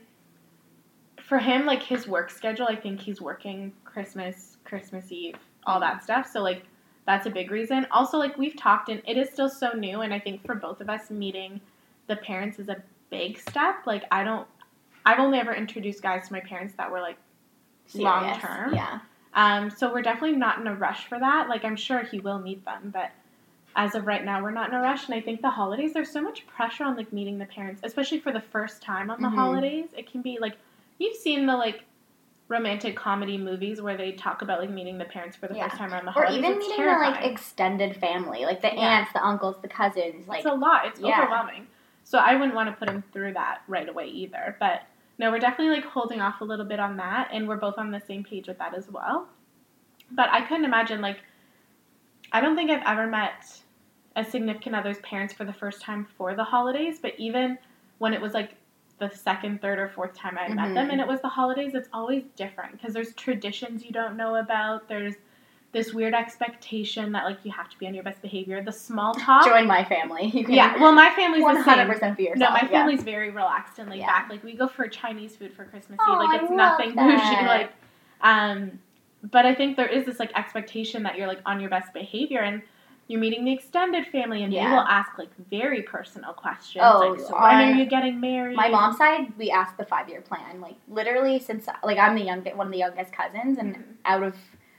Speaker 2: for him, like his work schedule, I think he's working Christmas, Christmas Eve, all that stuff. So like that's a big reason. Also, like we've talked, and it is still so new, and I think for both of us, meeting the parents is a big step. Like I don't, I've only ever introduced guys to my parents that were like long term.
Speaker 1: Yeah.
Speaker 2: Um, so we're definitely not in a rush for that. Like I'm sure he will meet them, but as of right now, we're not in a rush. And I think the holidays, there's so much pressure on like meeting the parents, especially for the first time on the
Speaker 1: Mhm.
Speaker 2: holidays. It can be like you've seen the like romantic comedy movies where they talk about like meeting the parents for the
Speaker 1: Yeah.
Speaker 2: first time around the holidays.
Speaker 1: Or even
Speaker 2: It's
Speaker 1: meeting
Speaker 2: terrifying.
Speaker 1: the like extended family, like the
Speaker 2: Yeah.
Speaker 1: aunts, the uncles, the cousins. Like,
Speaker 2: it's a lot. It's
Speaker 1: Yeah.
Speaker 2: overwhelming. So I wouldn't want to put him through that right away either. But no, we're definitely like holding off a little bit on that, and we're both on the same page with that as well. But I couldn't imagine like I don't think I've ever met a significant other's parents for the first time for the holidays, but even when it was like the second, third, or fourth time I met them
Speaker 1: Mhm.
Speaker 2: and it was the holidays, it's always different because there's traditions you don't know about. There's this weird expectation that like you have to be on your best behavior. The small talk.
Speaker 1: join my family. You can
Speaker 2: Yeah, well, my family's
Speaker 1: one hundred percent
Speaker 2: No,
Speaker 1: yourself.
Speaker 2: my
Speaker 1: yeah.
Speaker 2: family's very relaxed and laid
Speaker 1: Yeah.
Speaker 2: back. Like we go for Chinese food for Christmas
Speaker 1: Oh,
Speaker 2: Eve. Like it's
Speaker 1: love
Speaker 2: nothing bougie. Like, um, but I think there is this like expectation that you're like on your best behavior and you're meeting the extended family and
Speaker 1: Yeah.
Speaker 2: they will ask like very personal questions.
Speaker 1: Oh,
Speaker 2: like, so when are you getting married?
Speaker 1: My mom's side, we asked the five year plan. Like literally since like I'm the youngest, one of the youngest cousins, and
Speaker 2: Mhm.
Speaker 1: out of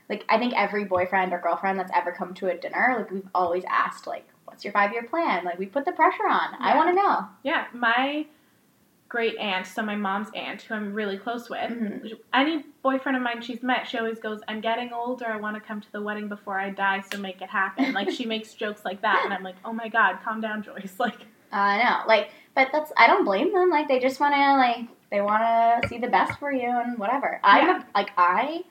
Speaker 1: like I think every boyfriend or girlfriend that's ever come to a dinner, like we've always asked like, "What's your five year plan?" Like we put the pressure on. I want to know.
Speaker 2: Yeah, my great aunt, so my mom's aunt, who I'm really close with,
Speaker 1: Mhm.
Speaker 2: any boyfriend of mine she's met, she always goes, I'm getting older, I want to come to the wedding before I die, so make it happen. Like, she makes jokes like that, and I'm like, oh my god, calm down, Joyce. Like,
Speaker 1: I know, like, but that's I don't blame them. Like they just want to like they want to see the best for you and whatever. I'm
Speaker 2: Yeah.
Speaker 1: like I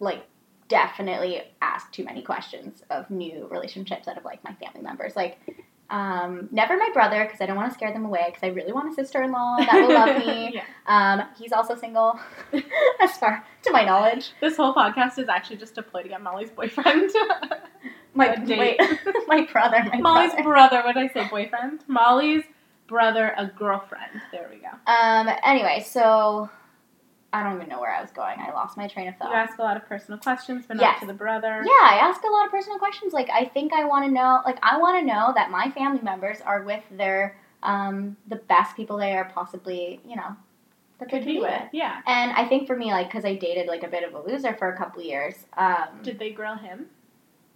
Speaker 1: like definitely ask too many questions of new relationships out of like my family members. Like, um, never my brother because I don't want to scare them away because I really want a sister in law that will love me.
Speaker 2: yeah.
Speaker 1: Um, he's also single, as far to my knowledge.
Speaker 2: This whole podcast is actually just a ploy to get Molly's boyfriend.
Speaker 1: My wait, my brother, my
Speaker 2: Molly's
Speaker 1: brother.
Speaker 2: brother. What did I say? Boyfriend. Molly's brother, a girlfriend. There we go.
Speaker 1: Um. Anyway, so I don't even know where I was going. I lost my train of thought.
Speaker 2: You ask a lot of personal questions, but
Speaker 1: Yes.
Speaker 2: not to the brother.
Speaker 1: Yeah, I ask a lot of personal questions. Like, I think I want to know, like, I want to know that my family members are with their, um, the best people they are possibly, you know, that they
Speaker 2: Could be
Speaker 1: be with.
Speaker 2: with. Yeah.
Speaker 1: And I think for me, like, because I dated, like, a bit of a loser for a couple years, um,
Speaker 2: Did they grill him?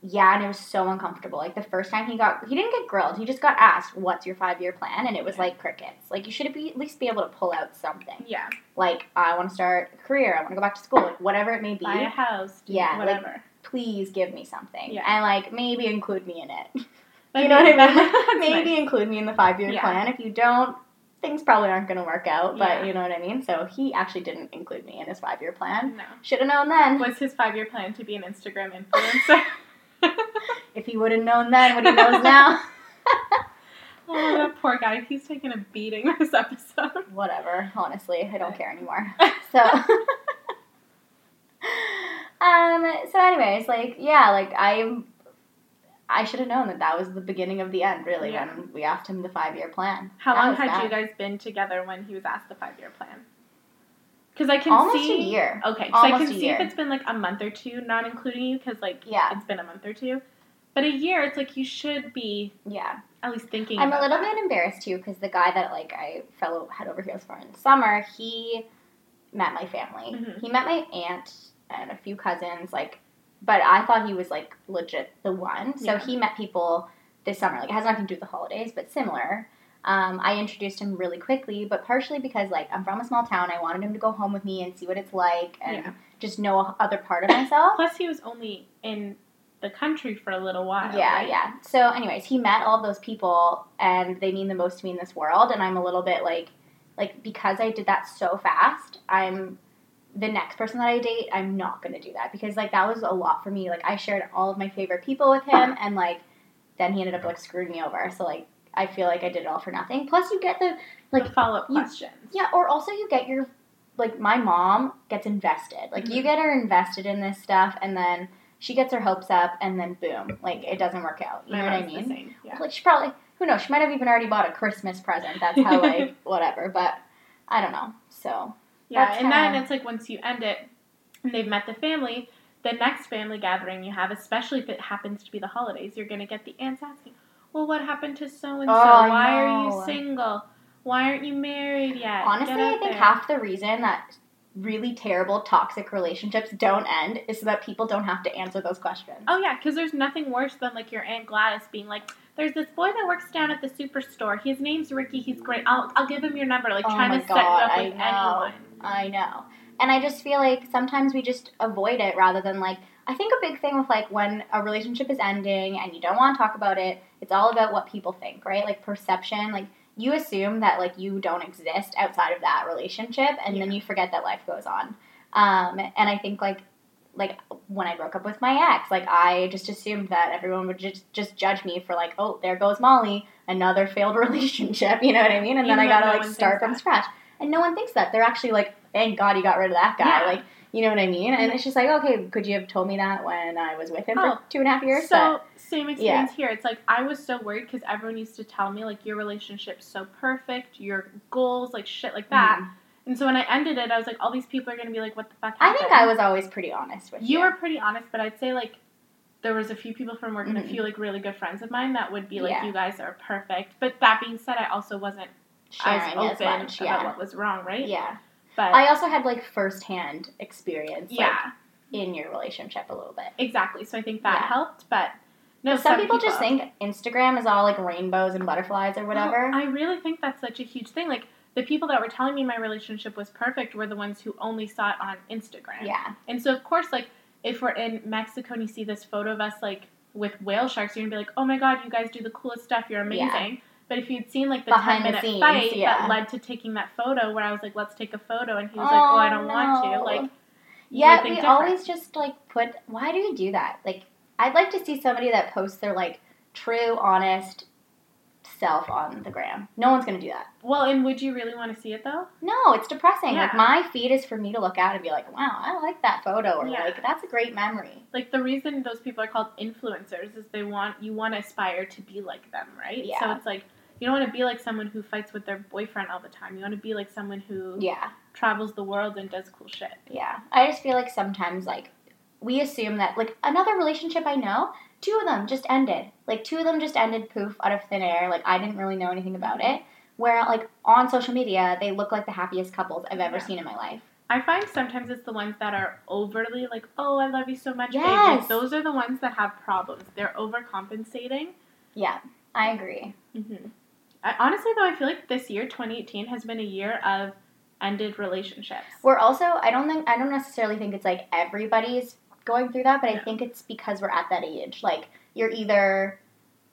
Speaker 1: Yeah, and it was so uncomfortable. Like, the first time he got, he didn't get grilled. He just got asked, what's your five year plan? And it was like crickets. Like, you should be, at least be able to pull out something.
Speaker 2: Yeah.
Speaker 1: Like, I want to start a career. I want to go back to school. Like, whatever it may be.
Speaker 2: Buy a house.
Speaker 1: Yeah, like-
Speaker 2: Whatever.
Speaker 1: Please give me something.
Speaker 2: Yeah.
Speaker 1: And, like, maybe include me in it.
Speaker 2: That'd
Speaker 1: you know what I mean? maybe
Speaker 2: nice.
Speaker 1: include me in the five year
Speaker 2: Yeah.
Speaker 1: plan. If you don't, things probably aren't going to work out. But
Speaker 2: Yeah.
Speaker 1: you know what I mean. So he actually didn't include me in his five year plan.
Speaker 2: No.
Speaker 1: Should have known then.
Speaker 2: Was his five year plan to be an Instagram influencer?
Speaker 1: If he would have known then what he knows now.
Speaker 2: oh, that poor guy. He's taking a beating this episode.
Speaker 1: Whatever. Honestly, I don't care anymore. So. um. So, anyways, like, yeah, like I. I should have known that that was the beginning of the end, really,
Speaker 2: Yeah.
Speaker 1: when we asked him the five year plan.
Speaker 2: How
Speaker 1: That
Speaker 2: long had
Speaker 1: bad.
Speaker 2: you guys been together when he was asked the five year plan? Because I can
Speaker 1: Almost
Speaker 2: see
Speaker 1: a year.
Speaker 2: Okay, so I can
Speaker 1: a
Speaker 2: see
Speaker 1: year.
Speaker 2: if it's been like a month or two, not including you, because like
Speaker 1: Yeah.
Speaker 2: it's been a month or two. But a year, it's like you should be
Speaker 1: Yeah.
Speaker 2: at least thinking.
Speaker 1: I'm a little
Speaker 2: that.
Speaker 1: bit embarrassed too because the guy that like I fell head over heels for in the summer, he met my family.
Speaker 2: Mhm.
Speaker 1: He met my aunt and a few cousins, like, but I thought he was like legit the one. So
Speaker 2: Yeah.
Speaker 1: he met people this summer. Like, it has nothing to do with the holidays, but similar. Um, I introduced him really quickly, but partially because like I'm from a small town, I wanted him to go home with me and see what it's like and
Speaker 2: Yeah.
Speaker 1: just know a other part of myself.
Speaker 2: Plus, he was only in the country for a little while.
Speaker 1: Yeah,
Speaker 2: right?
Speaker 1: yeah. So, anyways, he met all those people, and they mean the most to me in this world. And I'm a little bit like, like because I did that so fast, I'm the next person that I date. I'm not gonna do that because like that was a lot for me. Like I shared all of my favorite people with him, and like then he ended up like screwing me over. So like I feel like I did it all for nothing. Plus, you get the
Speaker 2: Like follow up questions.
Speaker 1: yeah, or also you get your like my mom gets invested. Like you
Speaker 2: Mhm.
Speaker 1: get her invested in this stuff, and then she gets her hopes up, and then boom, like it doesn't work out. You
Speaker 2: My
Speaker 1: know what I mean?
Speaker 2: Yeah.
Speaker 1: Like she probably who knows? She might have even already bought a Christmas present. That's how like whatever. But I don't know. So
Speaker 2: Yeah, and then it's like once you end it and they've met the family, the next family gathering you have, especially if it happens to be the holidays, you're going to get the aunts asking, well, what happened to so and so? Why are you single? Why aren't you married yet?
Speaker 1: honestly, I think
Speaker 2: there."
Speaker 1: half the reason that really terrible toxic relationships don't end is so that people don't have to answer those questions.
Speaker 2: Oh yeah, because there's nothing worse than like your aunt Gladys being like, "There's this boy that works down at the superstore. His name's Ricky. He's great. I'll I'll give him your number." Like
Speaker 1: Oh
Speaker 2: trying to set
Speaker 1: God,
Speaker 2: up
Speaker 1: I
Speaker 2: with
Speaker 1: know.
Speaker 2: anyone.
Speaker 1: I know. And I just feel like sometimes we just avoid it rather than like I think a big thing with like when a relationship is ending and you don't want to talk about it, it's all about what people think, right? Like perception, like you assume that like you don't exist outside of that relationship and then you forget that life goes on. Um and I think like like when I broke up with my ex, like I just assumed that everyone would just just judge me for like, oh, there goes Molly, another failed relationship, you know what I mean? And then I gotta
Speaker 2: no
Speaker 1: like start from
Speaker 2: that.
Speaker 1: scratch. And no one thinks that. They're actually like, thank God you got rid of that guy.
Speaker 2: Yeah.
Speaker 1: Like, you know what I mean? And it's just like, okay, could you have told me that when I was with him
Speaker 2: Oh,
Speaker 1: for two and a half years?
Speaker 2: So
Speaker 1: But-
Speaker 2: same experience here. It's like I was so worried because everyone used to tell me like your relationship's so perfect, your goals, like shit like that.
Speaker 1: Mhm.
Speaker 2: And so when I ended it, I was like, all these people are gonna be like, what the fuck?
Speaker 1: I think I was always pretty honest with you.
Speaker 2: You were pretty honest, but I'd say like there was a few people from work and a
Speaker 1: Mhm.
Speaker 2: few like really good friends of mine that would be like,
Speaker 1: Yeah.
Speaker 2: you guys are perfect. But that being said, I also wasn't
Speaker 1: sharing
Speaker 2: as
Speaker 1: as
Speaker 2: open
Speaker 1: much.
Speaker 2: about what was wrong, right?
Speaker 1: Yeah.
Speaker 2: But
Speaker 1: I also had like firsthand experience like,
Speaker 2: yeah,
Speaker 1: in your relationship a little bit.
Speaker 2: exactly. So I think that
Speaker 1: Yeah.
Speaker 2: helped, but no,
Speaker 1: some, people, just think Instagram is all like rainbows and butterflies or whatever.
Speaker 2: I really think that's such a huge thing. Like the people that were telling me my relationship was perfect were the ones who only saw it on Instagram.
Speaker 1: yeah.
Speaker 2: And so of course, like if we're in Mexico and you see this photo of us like with whale sharks, you're gonna be like, oh my god, you guys do the coolest stuff. You're amazing. But if you'd seen like the
Speaker 1: Behind
Speaker 2: ten
Speaker 1: the
Speaker 2: minute
Speaker 1: scenes,
Speaker 2: fight
Speaker 1: yeah.
Speaker 2: that led to taking that photo, where I was like, let's take a photo, and he was like, oh, I don't want to.
Speaker 1: Oh,
Speaker 2: like
Speaker 1: Yeah, we
Speaker 2: different.
Speaker 1: always just like put. Why do you do that? Like, I'd like to see somebody that posts their like true, honest self on the gram. No one's gonna do that.
Speaker 2: Well, and would you really want to see it though?
Speaker 1: No, it's depressing. Like my feed is for me to look at and be like, wow, I like that photo, or
Speaker 2: Yeah.
Speaker 1: like that's a great memory.
Speaker 2: Like the reason those people are called influencers is they want you want to aspire to be like them, right?
Speaker 1: Yeah.
Speaker 2: So it's like you don't want to be like someone who fights with their boyfriend all the time. You want to be like someone who
Speaker 1: Yeah,
Speaker 2: travels the world and does cool shit.
Speaker 1: yeah. I just feel like sometimes like we assume that like another relationship I know, two of them just ended. Like two of them just ended poof out of thin air. Like I didn't really know anything about it. Where like on social media they look like the happiest couples I've ever
Speaker 2: Yeah.
Speaker 1: seen in my life.
Speaker 2: I find sometimes it's the ones that are overly like, "Oh, I love you so much.
Speaker 1: Yes.
Speaker 2: Like, those are the ones that have problems. They're overcompensating.
Speaker 1: Yeah, I agree.
Speaker 2: hmm I, honestly, though, I feel like this year, 2018, has been a year of ended relationships.
Speaker 1: We're also I don't think I don't necessarily think it's like everybody's going through that, but I think it's because we're at that age. Like you're either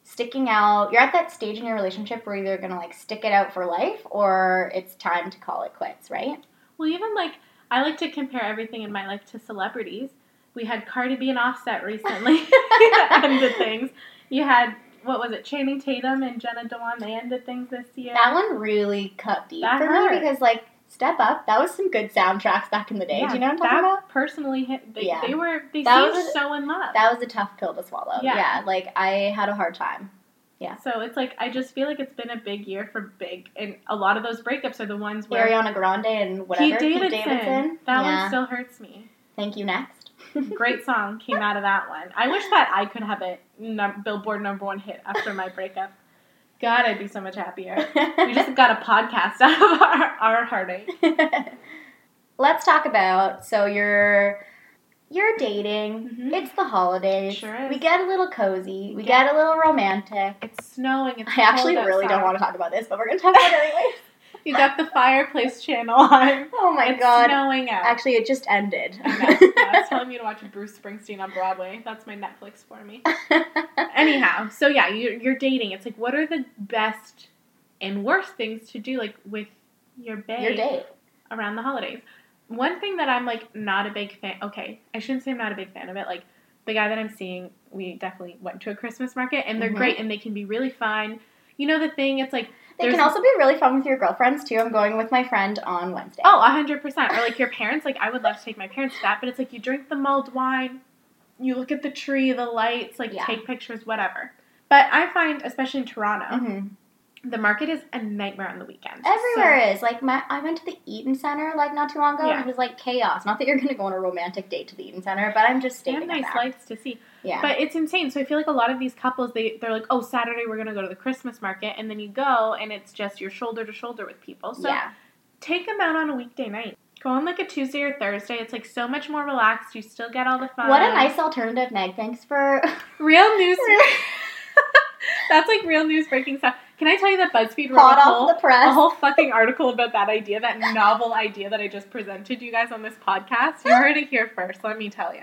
Speaker 1: sticking out, you're at that stage in your relationship where you're either gonna like stick it out for life or it's time to call it quits, right?
Speaker 2: Well, even like I like to compare everything in my life to celebrities. We had Cardi B and Offset recently ended things. You had what was it, Channing Tatum and Jenna Dewan? They ended things this year.
Speaker 1: That one really cut deep
Speaker 2: That
Speaker 1: for
Speaker 2: hurt.
Speaker 1: me because like Step Up, that was some good soundtracks back in the day.
Speaker 2: Yeah,
Speaker 1: Do you know what I'm talking about?
Speaker 2: personally hit. They,
Speaker 1: Yeah.
Speaker 2: they were they
Speaker 1: That
Speaker 2: seemed
Speaker 1: was
Speaker 2: so in love.
Speaker 1: That was a tough pill to swallow.
Speaker 2: Yeah.
Speaker 1: yeah like I had a hard time. Yeah.
Speaker 2: So it's like I just feel like it's been a big year for big, and a lot of those breakups are the ones where
Speaker 1: Ariana Grande and whatever.
Speaker 2: Pete Davidson.
Speaker 1: Davidson.
Speaker 2: That
Speaker 1: yeah.
Speaker 2: one still hurts me.
Speaker 1: Thank you. Next.
Speaker 2: Great song came out of that one. I wish that I could have a num- Billboard number one hit after my breakup. God, I'd be so much happier. We just got a podcast out of our, our heartache.
Speaker 1: Let's talk about so you're you're dating.
Speaker 2: Mhm.
Speaker 1: It's the holidays.
Speaker 2: Sure is.
Speaker 1: We get a little cozy. We
Speaker 2: Yeah.
Speaker 1: get a little romantic.
Speaker 2: It's snowing. It's
Speaker 1: I actually really don't want to talk about this, but we're gonna talk about it anyways.
Speaker 2: You got the fireplace channel on.
Speaker 1: Oh my
Speaker 2: it's
Speaker 1: god.
Speaker 2: snowing out.
Speaker 1: Actually, it just ended.
Speaker 2: I know. It's telling you to watch Bruce Springsteen on Broadway. That's my Netflix for me. Anyhow, so yeah, you're, you're dating. It's like, what are the best and worst things to do, like with your babe
Speaker 1: Your date.
Speaker 2: around the holidays? One thing that I'm like not a big fan. Okay, I shouldn't say I'm not a big fan of it. Like the guy that I'm seeing, we definitely went to a Christmas market, and they're
Speaker 1: Mhm.
Speaker 2: great, and they can be really fun. You know the thing? It's like
Speaker 1: They
Speaker 2: There's-
Speaker 1: can also be really fun with your girlfriends too. I'm going with my friend on Wednesday.
Speaker 2: Oh, a hundred percent. Or like your parents. Like I would love to take my parents to that, but it's like you drink the mulled wine, you look at the tree, the lights, like
Speaker 1: Yeah.
Speaker 2: take pictures, whatever. But I find, especially in Toronto,
Speaker 1: Mhm.
Speaker 2: The market is a nightmare on the weekends.
Speaker 1: Everywhere
Speaker 2: So-
Speaker 1: is like my. I went to the Eaton Center like not too long ago.
Speaker 2: Yeah.
Speaker 1: and It was like chaos. Not that you're gonna go on a romantic date to the Eaton Center, but I'm just stating
Speaker 2: nice lights to see,
Speaker 1: Yeah.
Speaker 2: but it's insane. So I feel like a lot of these couples, they they're like, oh, Saturday we're gonna go to the Christmas market, and then you go, and it's just you're shoulder to shoulder with people. So
Speaker 1: yeah.
Speaker 2: take them out on a weekday night. Go on like a Tuesday or Thursday. It's like so much more relaxed. You still get all the fun.
Speaker 1: What a nice alternative, Meg. Thanks for.
Speaker 2: Real news. That's like real news breaking stuff. Can I tell you that BuzzFeed wrote
Speaker 1: Hot
Speaker 2: a
Speaker 1: off
Speaker 2: whole,
Speaker 1: the press.
Speaker 2: a whole fucking article about that idea, that novel idea that I just presented you guys on this podcast? You heard it here first, let me tell you.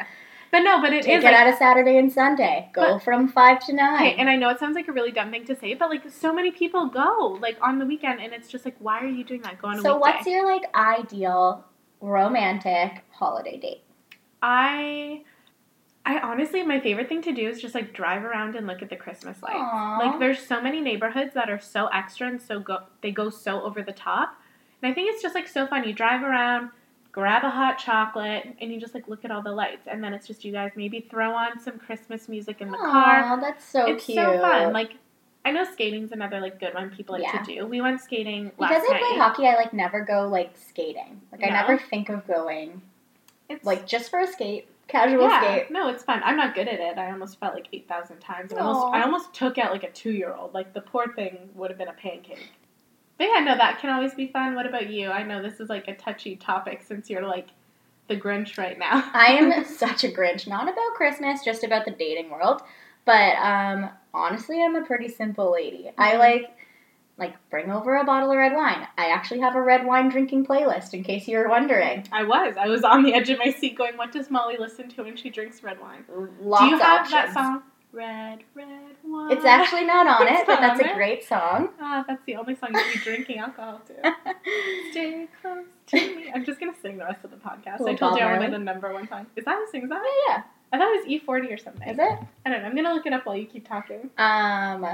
Speaker 2: But no, but it is
Speaker 1: Take it
Speaker 2: like,
Speaker 1: out of Saturday and Sunday. Go
Speaker 2: But-
Speaker 1: from five to nine.
Speaker 2: okay, and I know it sounds like a really dumb thing to say, but like so many people go like on the weekend, and it's just like, why are you doing that? Go on a
Speaker 1: so,
Speaker 2: weekday.
Speaker 1: what's your like ideal romantic holiday date?
Speaker 2: I I honestly my favorite thing to do is just like drive around and look at the Christmas lights.
Speaker 1: Aw.
Speaker 2: Like there's so many neighborhoods that are so extra and so go they go so over the top. And I think it's just like so fun. You drive around, grab a hot chocolate, and you just like look at all the lights and then it's just you guys maybe throw on some Christmas music in the car.
Speaker 1: Aw, that's so
Speaker 2: it's
Speaker 1: cute.
Speaker 2: so fun. Like I know skating's another like good one people like
Speaker 1: Yeah.
Speaker 2: to do. We went skating
Speaker 1: because I
Speaker 2: night.
Speaker 1: play hockey, I like never go like skating. Like I never think of going
Speaker 2: It's
Speaker 1: like just for a skate, casual
Speaker 2: yeah,
Speaker 1: skate.
Speaker 2: no, it's fun. I'm not good at it. I almost felt like eight thousand times. I almost, I almost took out like a two year old. Like the poor thing would have been a pancake. But yeah, no, that can always be fun. What about you? I know this is like a touchy topic since you're like the Grinch right now.
Speaker 1: I am such a Grinch, not about Christmas, just about the dating world. But um, honestly, I'm a pretty simple lady. I
Speaker 2: Mhm.
Speaker 1: like like bring over a bottle of red wine. I actually have a red wine drinking playlist in case you're wondering.
Speaker 2: I was. I was on the edge of my seat going, "What does Molly listen to when she drinks red wine?"
Speaker 1: Lots
Speaker 2: Do you have
Speaker 1: options.
Speaker 2: that song? red, red wine.
Speaker 1: It's actually not on it, but that's a
Speaker 2: it?
Speaker 1: great song.
Speaker 2: Ah, that's the only song you should be drinking alcohol to. Stay close to me. I'm just gonna sing the rest of the podcast. I told you I wanted the number one song. Is that who sings that?
Speaker 1: yeah,
Speaker 2: I thought it was E40 or something.
Speaker 1: is it?
Speaker 2: I don't know. I'm gonna look it up while you keep talking.
Speaker 1: Um,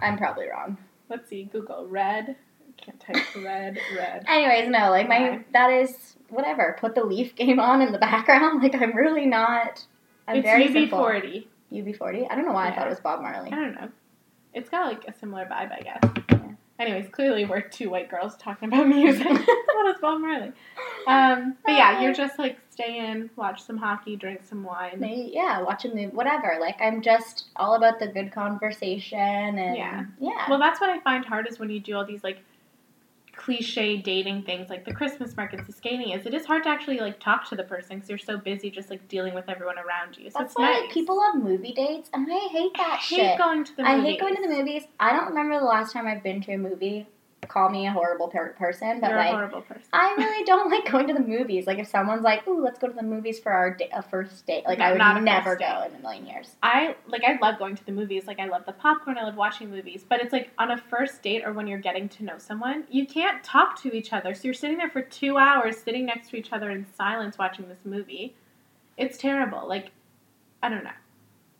Speaker 1: I'm probably wrong.
Speaker 2: Let's see. Google red. I can't type red, red.
Speaker 1: Anyways, no, like my that is whatever. Put the Leaf game on in the background. Like I'm really not. I'm
Speaker 2: it's
Speaker 1: very simple.
Speaker 2: UB40.
Speaker 1: UB40. I don't know why I thought it was Bob Marley.
Speaker 2: I don't know. It's got like a similar vibe, I guess. Anyways, clearly we're two white girls talking about music. what is Bob Marley? Um, but yeah, you're just like stay in, watch some hockey, drink some wine.
Speaker 1: They- yeah, watch a movie, whatever. Like I'm just all about the good conversation and
Speaker 2: Yeah.
Speaker 1: yeah.
Speaker 2: Well, that's what I find hard is when you do all these like cliche dating things, like the Christmas markets, the skating. Is it is hard to actually like talk to the person because you're so busy just like dealing with everyone around you. So
Speaker 1: that's
Speaker 2: it's
Speaker 1: why
Speaker 2: nice.
Speaker 1: people love movie dates, and I hate that
Speaker 2: I
Speaker 1: that
Speaker 2: hate
Speaker 1: shit.
Speaker 2: going to the
Speaker 1: I hate going to the movies. I don't remember the last time I've been to a movie. Call me a horrible per- person, but
Speaker 2: You're
Speaker 1: like
Speaker 2: a horrible person.
Speaker 1: I really don't like going to the movies. Like if someone's like, "Ooh, let's go to the movies for our da- a first date," like
Speaker 2: No,
Speaker 1: I would never go in a million years.
Speaker 2: I like I love going to the movies. Like I love the popcorn. I love watching movies. But it's like on a first date or when you're getting to know someone, you can't talk to each other. So you're sitting there for two hours, sitting next to each other in silence, watching this movie. It's terrible. Like I don't know.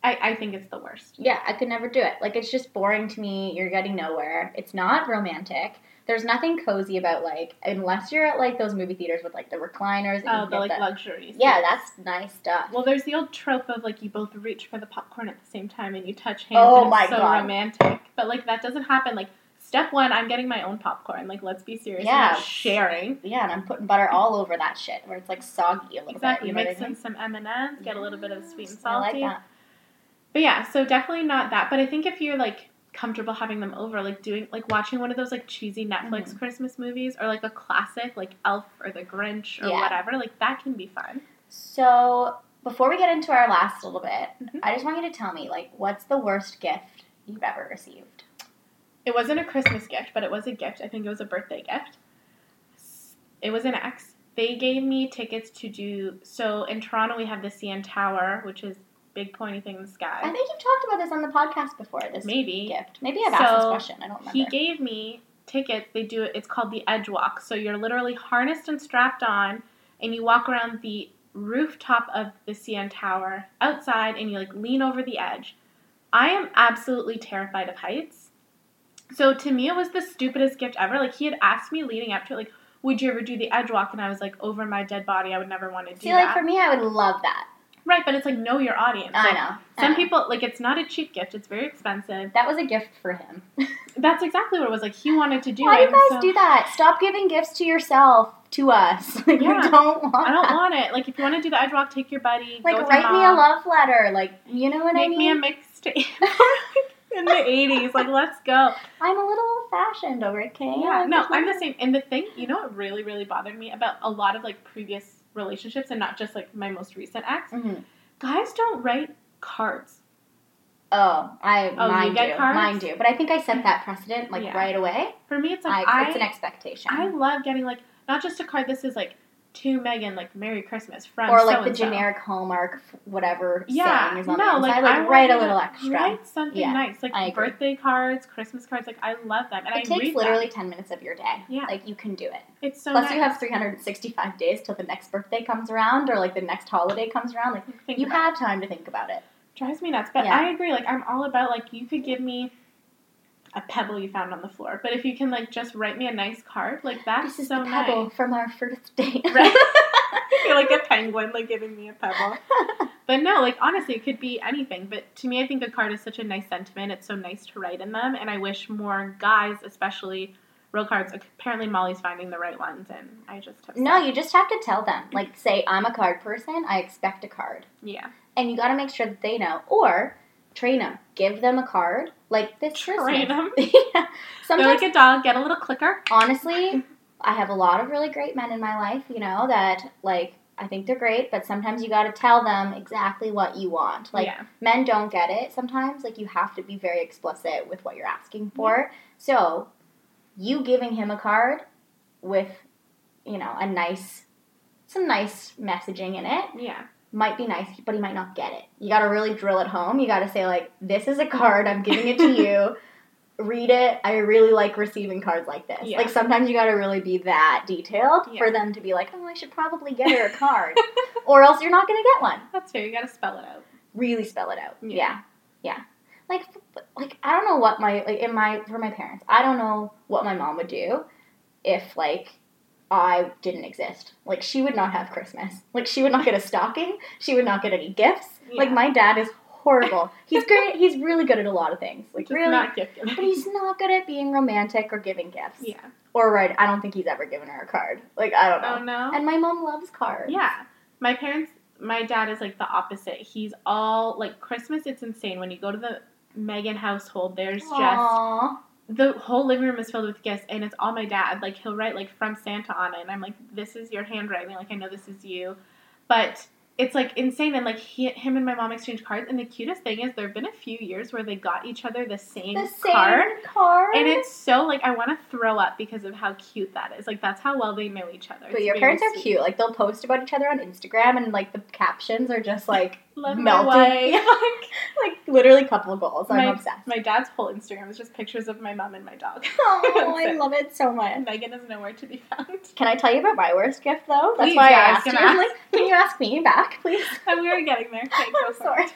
Speaker 2: I, I think it's the worst.
Speaker 1: Yeah, I could never do it. Like it's just boring to me. You're getting nowhere. It's not romantic. There's nothing cozy about like unless you're at like those movie theaters with like the recliners. and
Speaker 2: Oh, the like
Speaker 1: the-
Speaker 2: luxury.
Speaker 1: yeah, that's nice stuff.
Speaker 2: Well, there's the old trope of like you both reach for the popcorn at the same time and you touch hands.
Speaker 1: Oh
Speaker 2: and
Speaker 1: my
Speaker 2: it's so
Speaker 1: God.
Speaker 2: romantic. But like that doesn't happen. Like step one, I'm getting my own popcorn. Like let's be serious.
Speaker 1: Yeah.
Speaker 2: sharing.
Speaker 1: Yeah, and I'm putting butter all over that shit where it's like soggy a little
Speaker 2: Exactly.
Speaker 1: bit. You
Speaker 2: Mix in some M and M's, get a little bit of sweet and
Speaker 1: Yes, I like
Speaker 2: salty.
Speaker 1: that.
Speaker 2: But yeah, so definitely not that. But I think if you're like comfortable having them over, like doing like watching one of those like cheesy Netflix
Speaker 1: Mhm.
Speaker 2: Christmas movies or like a classic like Elf or The Grinch or
Speaker 1: Yeah.
Speaker 2: whatever, like that can be fun.
Speaker 1: So before we get into our last little bit,
Speaker 2: Mhm.
Speaker 1: I just want you to tell me like what's the worst gift you've ever received?
Speaker 2: It wasn't a Christmas gift, but it was a gift. I think it was a birthday gift. It was an ex. They gave me tickets to do so in Toronto. We have the CN Tower, which is big pointy thing in the sky.
Speaker 1: I think you've talked about this on the podcast before. This
Speaker 2: Maybe
Speaker 1: gift. Maybe I've asked this
Speaker 2: So,
Speaker 1: question. I don't remember.
Speaker 2: He gave me tickets. They do it. It's called the Edge Walk. So you're literally harnessed and strapped on, and you walk around the rooftop of the CN Tower outside, and you like lean over the edge. I am absolutely terrified of heights. So to me, it was the stupidest gift ever. Like he had asked me leading up to it, like, "Would you ever do the Edge Walk?" And I was like, "Over my dead body, I would never want to do
Speaker 1: See, like
Speaker 2: that."
Speaker 1: for me, I would love that.
Speaker 2: Right, but it's like know your audience.
Speaker 1: I
Speaker 2: Like,
Speaker 1: know. I
Speaker 2: Some
Speaker 1: know.
Speaker 2: people like it's not a cheap gift. It's very expensive.
Speaker 1: That was a gift for him.
Speaker 2: That's exactly what it was. Like he wanted to do
Speaker 1: Why
Speaker 2: it.
Speaker 1: do you guys
Speaker 2: so-
Speaker 1: do that? Stop giving gifts to yourself to us. Like
Speaker 2: Yeah.
Speaker 1: we don't want.
Speaker 2: I don't
Speaker 1: that.
Speaker 2: want it. Like if you want to do the edge walk, take your buddy.
Speaker 1: Like write me a love letter. Like you know what I mean.
Speaker 2: Make me a mixtape. In the eighties, like let's go.
Speaker 1: I'm a little old fashioned over it, okay?
Speaker 2: Yeah, no, I'm the same. And the thing, you know, what really, really bothered me about a lot of like previous relationships, and not just like my most recent ex.
Speaker 1: Mhm.
Speaker 2: Guys don't write cards.
Speaker 1: Oh, I
Speaker 2: Oh, you
Speaker 1: mine do,
Speaker 2: cards?
Speaker 1: mine do. But I think I set that precedent like
Speaker 2: Yeah.
Speaker 1: right away.
Speaker 2: For me, it's
Speaker 1: I,
Speaker 2: like I,
Speaker 1: it's an expectation.
Speaker 2: I love getting like not just a card. This is like to Megan, like Merry Christmas from
Speaker 1: or like the
Speaker 2: so-and-so.
Speaker 1: generic Hallmark whatever
Speaker 2: Yeah,
Speaker 1: saying is on
Speaker 2: no,
Speaker 1: the inside.
Speaker 2: like,
Speaker 1: like
Speaker 2: I
Speaker 1: write a little extra.
Speaker 2: Write something
Speaker 1: Yeah,
Speaker 2: nice, like birthday cards, Christmas cards. Like I love them, and I
Speaker 1: it takes
Speaker 2: read
Speaker 1: literally
Speaker 2: them.
Speaker 1: ten minutes of your day.
Speaker 2: Yeah.
Speaker 1: Like you can do it.
Speaker 2: It's so
Speaker 1: Plus
Speaker 2: nice.
Speaker 1: you have 365 days till the next birthday comes around or like the next holiday comes around. Like
Speaker 2: Think
Speaker 1: you have time to think about it.
Speaker 2: drives me nuts. But
Speaker 1: Yeah.
Speaker 2: I agree. Like I'm all about like you could give me a pebble you found on the floor, but if you can like just write me a nice card, like that's
Speaker 1: This is
Speaker 2: so
Speaker 1: the pebble
Speaker 2: nice.
Speaker 1: from our first date.
Speaker 2: Right? You're like a penguin, like giving me a pebble. But no, like honestly, it could be anything. But to me, I think a card is such a nice sentiment. It's so nice to write in them, and I wish more guys, especially, wrote cards. Apparently, Molly's finding the right ones, and I just have
Speaker 1: no, you just have to tell them. Like say I'm a card person. I expect a card.
Speaker 2: yeah,
Speaker 1: and you got to make sure that they know or train them give them a card like this
Speaker 2: Train
Speaker 1: Christmas.
Speaker 2: 'em.
Speaker 1: yeah
Speaker 2: they're
Speaker 1: sometimes
Speaker 2: like a dog. Get a little clicker.
Speaker 1: honestly i have a lot of really great men in my life you know that like i think they're great but sometimes you got to tell them exactly what you want like
Speaker 2: yeah,
Speaker 1: men don't get it sometimes like you have to be very explicit with what you're asking for so you giving him a card with you know a nice some nice messaging in it
Speaker 2: yeah.
Speaker 1: Might be nice, but he might not get it. You got to really drill it home. You got to say like, "This is a card. I'm giving it to you. Read it. I really like receiving cards like this."
Speaker 2: Yeah.
Speaker 1: Like sometimes you got to really be that detailed
Speaker 2: Yeah.
Speaker 1: for them to be like, "Oh, I should probably get her a card," or else you're not gonna get one.
Speaker 2: That's fair. You gotta spell it out.
Speaker 1: Really spell it out.
Speaker 2: Yeah.
Speaker 1: Yeah, yeah. Like, like I don't know what my like in my for my parents. I don't know what my mom would do if like I didn't exist. Like she would not have Christmas. Like she would not get a stocking. She would not get any gifts. Like my dad is horrible. He's great. He's really good at a lot of things. Like
Speaker 2: Just
Speaker 1: really,
Speaker 2: not gift giving.
Speaker 1: but he's not good at being romantic or giving gifts.
Speaker 2: yeah.
Speaker 1: Or right. I don't think he's ever given her a card. Like I don't know.
Speaker 2: Oh no.
Speaker 1: And my mom loves cards.
Speaker 2: Yeah. My parents, my dad is like the opposite. He's all like Christmas. It's insane when you go to the Megan household. There's just
Speaker 1: Aww.
Speaker 2: The whole living room is filled with gifts, and it's all my dad. Like he'll write like from Santa on it, and I'm like, this is your handwriting. Like I know this is you, but it's like insane. And like he, him and my mom exchange cards, and the cutest thing is there have been a few years where they got each other the same,
Speaker 1: The same
Speaker 2: card.
Speaker 1: card.
Speaker 2: And it's so like I want to throw up because of how cute that is. Like that's how well they know each other.
Speaker 1: But
Speaker 2: It's
Speaker 1: your parents are
Speaker 2: sweet.
Speaker 1: cute. Like they'll post about each other on Instagram, and like the captions are just like
Speaker 2: Love wife.
Speaker 1: Yeah, like literally couple of goals. I'm
Speaker 2: My-
Speaker 1: obsessed.
Speaker 2: My dad's whole Instagram is just pictures of my mom and my dog.
Speaker 1: Oh, I love it so much.
Speaker 2: Megan is nowhere to be found.
Speaker 1: Can I tell you about my worst gift though? That's
Speaker 2: Please,
Speaker 1: why
Speaker 2: yeah,
Speaker 1: I asked you.
Speaker 2: ask.
Speaker 1: like, can you ask me back, please?
Speaker 2: And oh, we were getting there. Okay, go
Speaker 1: sorry.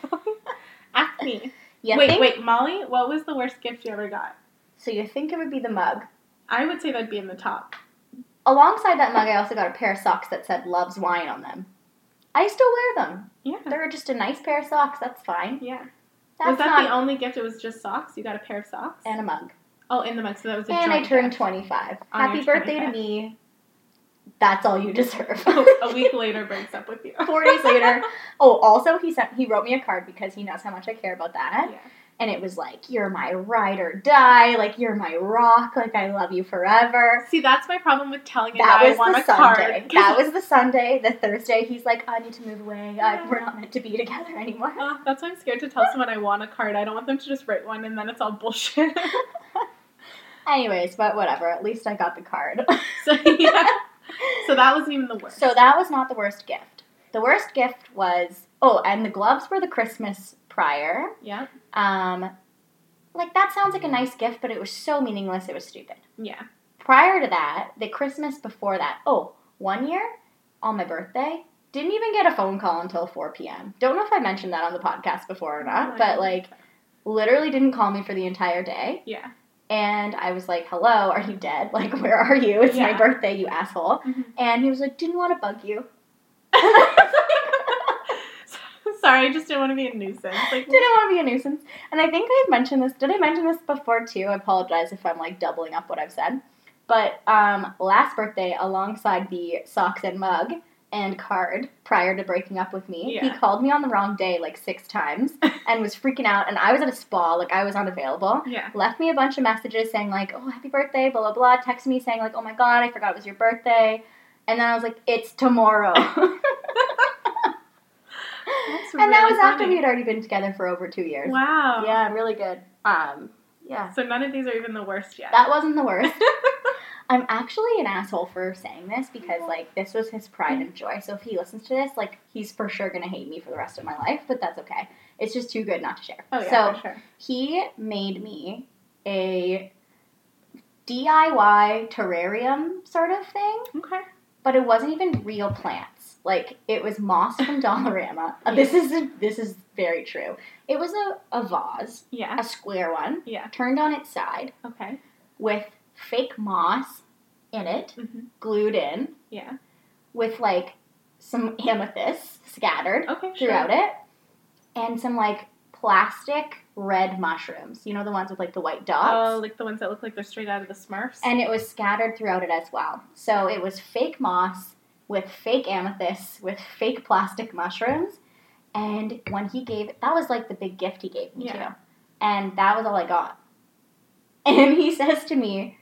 Speaker 2: Ask me.
Speaker 1: You
Speaker 2: wait,
Speaker 1: think,
Speaker 2: wait, Molly, what was the worst gift you ever got?
Speaker 1: So you think it would be the mug?
Speaker 2: I would say that'd be in the top.
Speaker 1: Alongside that mug, I also got a pair of socks that said "Loves Wine" on them. I still wear them.
Speaker 2: Yeah.
Speaker 1: They're just a nice pair of socks. That's fine.
Speaker 2: Yeah.
Speaker 1: That's
Speaker 2: was that
Speaker 1: not
Speaker 2: the only gift? It was just socks? You got a pair of socks?
Speaker 1: and a mug.
Speaker 2: oh, in the mug. So that was a
Speaker 1: And I turned. 25.
Speaker 2: On
Speaker 1: Happy birthday
Speaker 2: 25.
Speaker 1: to me. That's all you deserve.
Speaker 2: Oh, a week later breaks up with you.
Speaker 1: Four days later. Oh, also he sent he wrote me a card because he knows how much I care about that.
Speaker 2: Yeah.
Speaker 1: And it was like, You're my ride or die, like you're my rock, like I love you forever.
Speaker 2: See, that's my problem with telling a
Speaker 1: That was
Speaker 2: I want
Speaker 1: the
Speaker 2: a card.
Speaker 1: Sunday. That was the Sunday. The Thursday, he's like, I need to move away. I, we're not meant to be together anymore.
Speaker 2: Oh, that's why I'm scared to tell someone I want a card. I don't want them to just write one and then it's all bullshit.
Speaker 1: Anyways, but whatever. At least I got the card.
Speaker 2: so yeah. So that wasn't even the worst.
Speaker 1: So that was not the worst gift. The worst gift was oh, and the gloves were the Christmas prior.
Speaker 2: yeah.
Speaker 1: Um, like that sounds like a nice gift, but it was so meaningless. It was stupid.
Speaker 2: Yeah.
Speaker 1: Prior to that, the Christmas before that, oh, one year on my birthday, didn't even get a phone call until 4 p.m. Don't know if I mentioned that on the podcast before or not,
Speaker 2: I
Speaker 1: but like literally didn't call me for the entire day.
Speaker 2: Yeah.
Speaker 1: And I was like, hello, are you dead? Like, where are you? It's my birthday, you asshole.
Speaker 2: Mhm.
Speaker 1: And he was like, didn't want to bug you.
Speaker 2: Sorry, I just didn't want to be a nuisance. Like,
Speaker 1: didn't want to be a nuisance. And I think I've mentioned this. Did I mention this before too? I apologize if I'm like doubling up what I've said. But um, last birthday, alongside the socks and mug and card prior to breaking up with me, he called me on the wrong day like six times and was freaking out. And I was at a spa, like I was unavailable.
Speaker 2: yeah.
Speaker 1: Left me a bunch of messages saying like, "Oh, happy birthday," blah blah blah. Texted me saying like, "Oh my god, I forgot it was your birthday." And then I was like, "It's tomorrow." And that was after we had already been together for over two years.
Speaker 2: Wow.
Speaker 1: Yeah, really good. Um, yeah,
Speaker 2: So none of these are even the worst yet.
Speaker 1: that wasn't the worst. I'm actually an asshole for saying this because like this was his pride and joy. So if he listens to this, like he's for sure gonna hate me for the rest of my life. But that's okay. It's just too good not to share.
Speaker 2: oh yeah,
Speaker 1: so
Speaker 2: for sure.
Speaker 1: he made me a DIY terrarium sort of thing,
Speaker 2: Okay.
Speaker 1: but it wasn't even real plants. Like it was moss from Dollarama. Uh, This is this is very true. It was a, a vase,
Speaker 2: Yeah.
Speaker 1: a square one,
Speaker 2: Yeah.
Speaker 1: turned on its side
Speaker 2: Okay.
Speaker 1: with fake moss in it,
Speaker 2: hmm
Speaker 1: glued in,
Speaker 2: Yeah.
Speaker 1: with like some amethyst scattered
Speaker 2: Okay.
Speaker 1: throughout
Speaker 2: sure.
Speaker 1: it, and some like plastic red mushrooms. You know the ones with like the white dots.
Speaker 2: Oh, like the ones that look like they're straight out of the Smurfs.
Speaker 1: and it was scattered throughout it as well. So it was fake moss with fake amethysts with fake plastic mushrooms. And when he gave that was like the big gift he gave me
Speaker 2: Yeah.
Speaker 1: too. And that was all I got. And he says to me,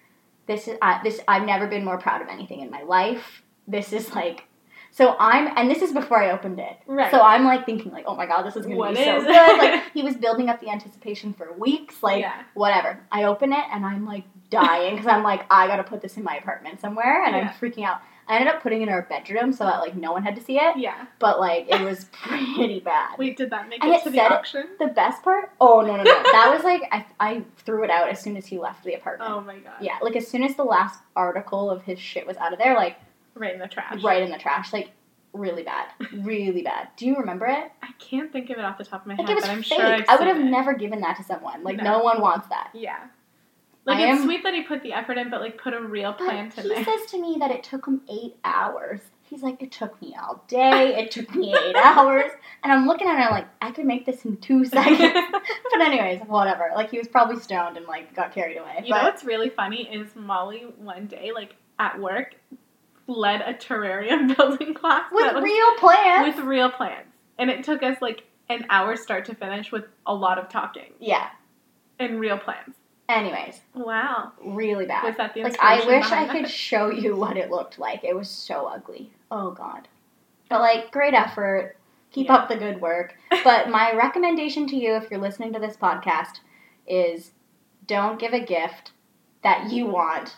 Speaker 1: "This is uh, this. I've never been more proud of anything in my life. This is like." So I'm, and this is before I opened it.
Speaker 2: right.
Speaker 1: So I'm like thinking like, oh my god, this is gonna
Speaker 2: What
Speaker 1: be so good. Like he was building up the anticipation for weeks. Like
Speaker 2: yeah.
Speaker 1: whatever. I open it and I'm like dying because I'm like, I gotta put this in my apartment somewhere, and
Speaker 2: Yeah.
Speaker 1: I'm freaking out. I ended up putting it in our bedroom so that like no one had to see it.
Speaker 2: Yeah.
Speaker 1: But like it was pretty bad.
Speaker 2: Wait, did that make
Speaker 1: And
Speaker 2: it
Speaker 1: it
Speaker 2: to the
Speaker 1: said it- The best part? Oh no no no! that was like I I threw it out as soon as he left the apartment.
Speaker 2: Oh my god.
Speaker 1: Yeah, like as soon as the last article of his shit was out of there, like
Speaker 2: Right in the trash.
Speaker 1: right in the trash, like really bad, really bad. Do you remember it?
Speaker 2: I can't think of it off the top of my
Speaker 1: Like
Speaker 2: head,
Speaker 1: it was
Speaker 2: but I'm
Speaker 1: fake.
Speaker 2: sure
Speaker 1: I would have
Speaker 2: it.
Speaker 1: never given that to someone. Like
Speaker 2: No.
Speaker 1: no, one wants that.
Speaker 2: Yeah. Like
Speaker 1: I
Speaker 2: it's
Speaker 1: am-
Speaker 2: sweet that he put the effort in, but like put a real
Speaker 1: But
Speaker 2: plant in
Speaker 1: he
Speaker 2: there.
Speaker 1: says to me that it took him eight hours. He's like, it took me all day. It took me eight hours, and I'm looking at it I'm like, I could make this in two seconds. but anyways, whatever. Like he was probably stoned and like got carried away.
Speaker 2: You
Speaker 1: but
Speaker 2: know what's really funny is Molly one day, like at work, led a terrarium building class
Speaker 1: with
Speaker 2: was-
Speaker 1: real plants.
Speaker 2: with real plants, and it took us like an hour start to finish with a lot of talking
Speaker 1: yeah.
Speaker 2: and real plants.
Speaker 1: Anyways,
Speaker 2: Wow,
Speaker 1: really bad.
Speaker 2: was that the
Speaker 1: Like I wish I could show you what it looked like. It was so ugly. Oh god. But like great effort. Keep
Speaker 2: Yeah.
Speaker 1: up the good work. But my recommendation to you if you're listening to this podcast is don't give a gift that you want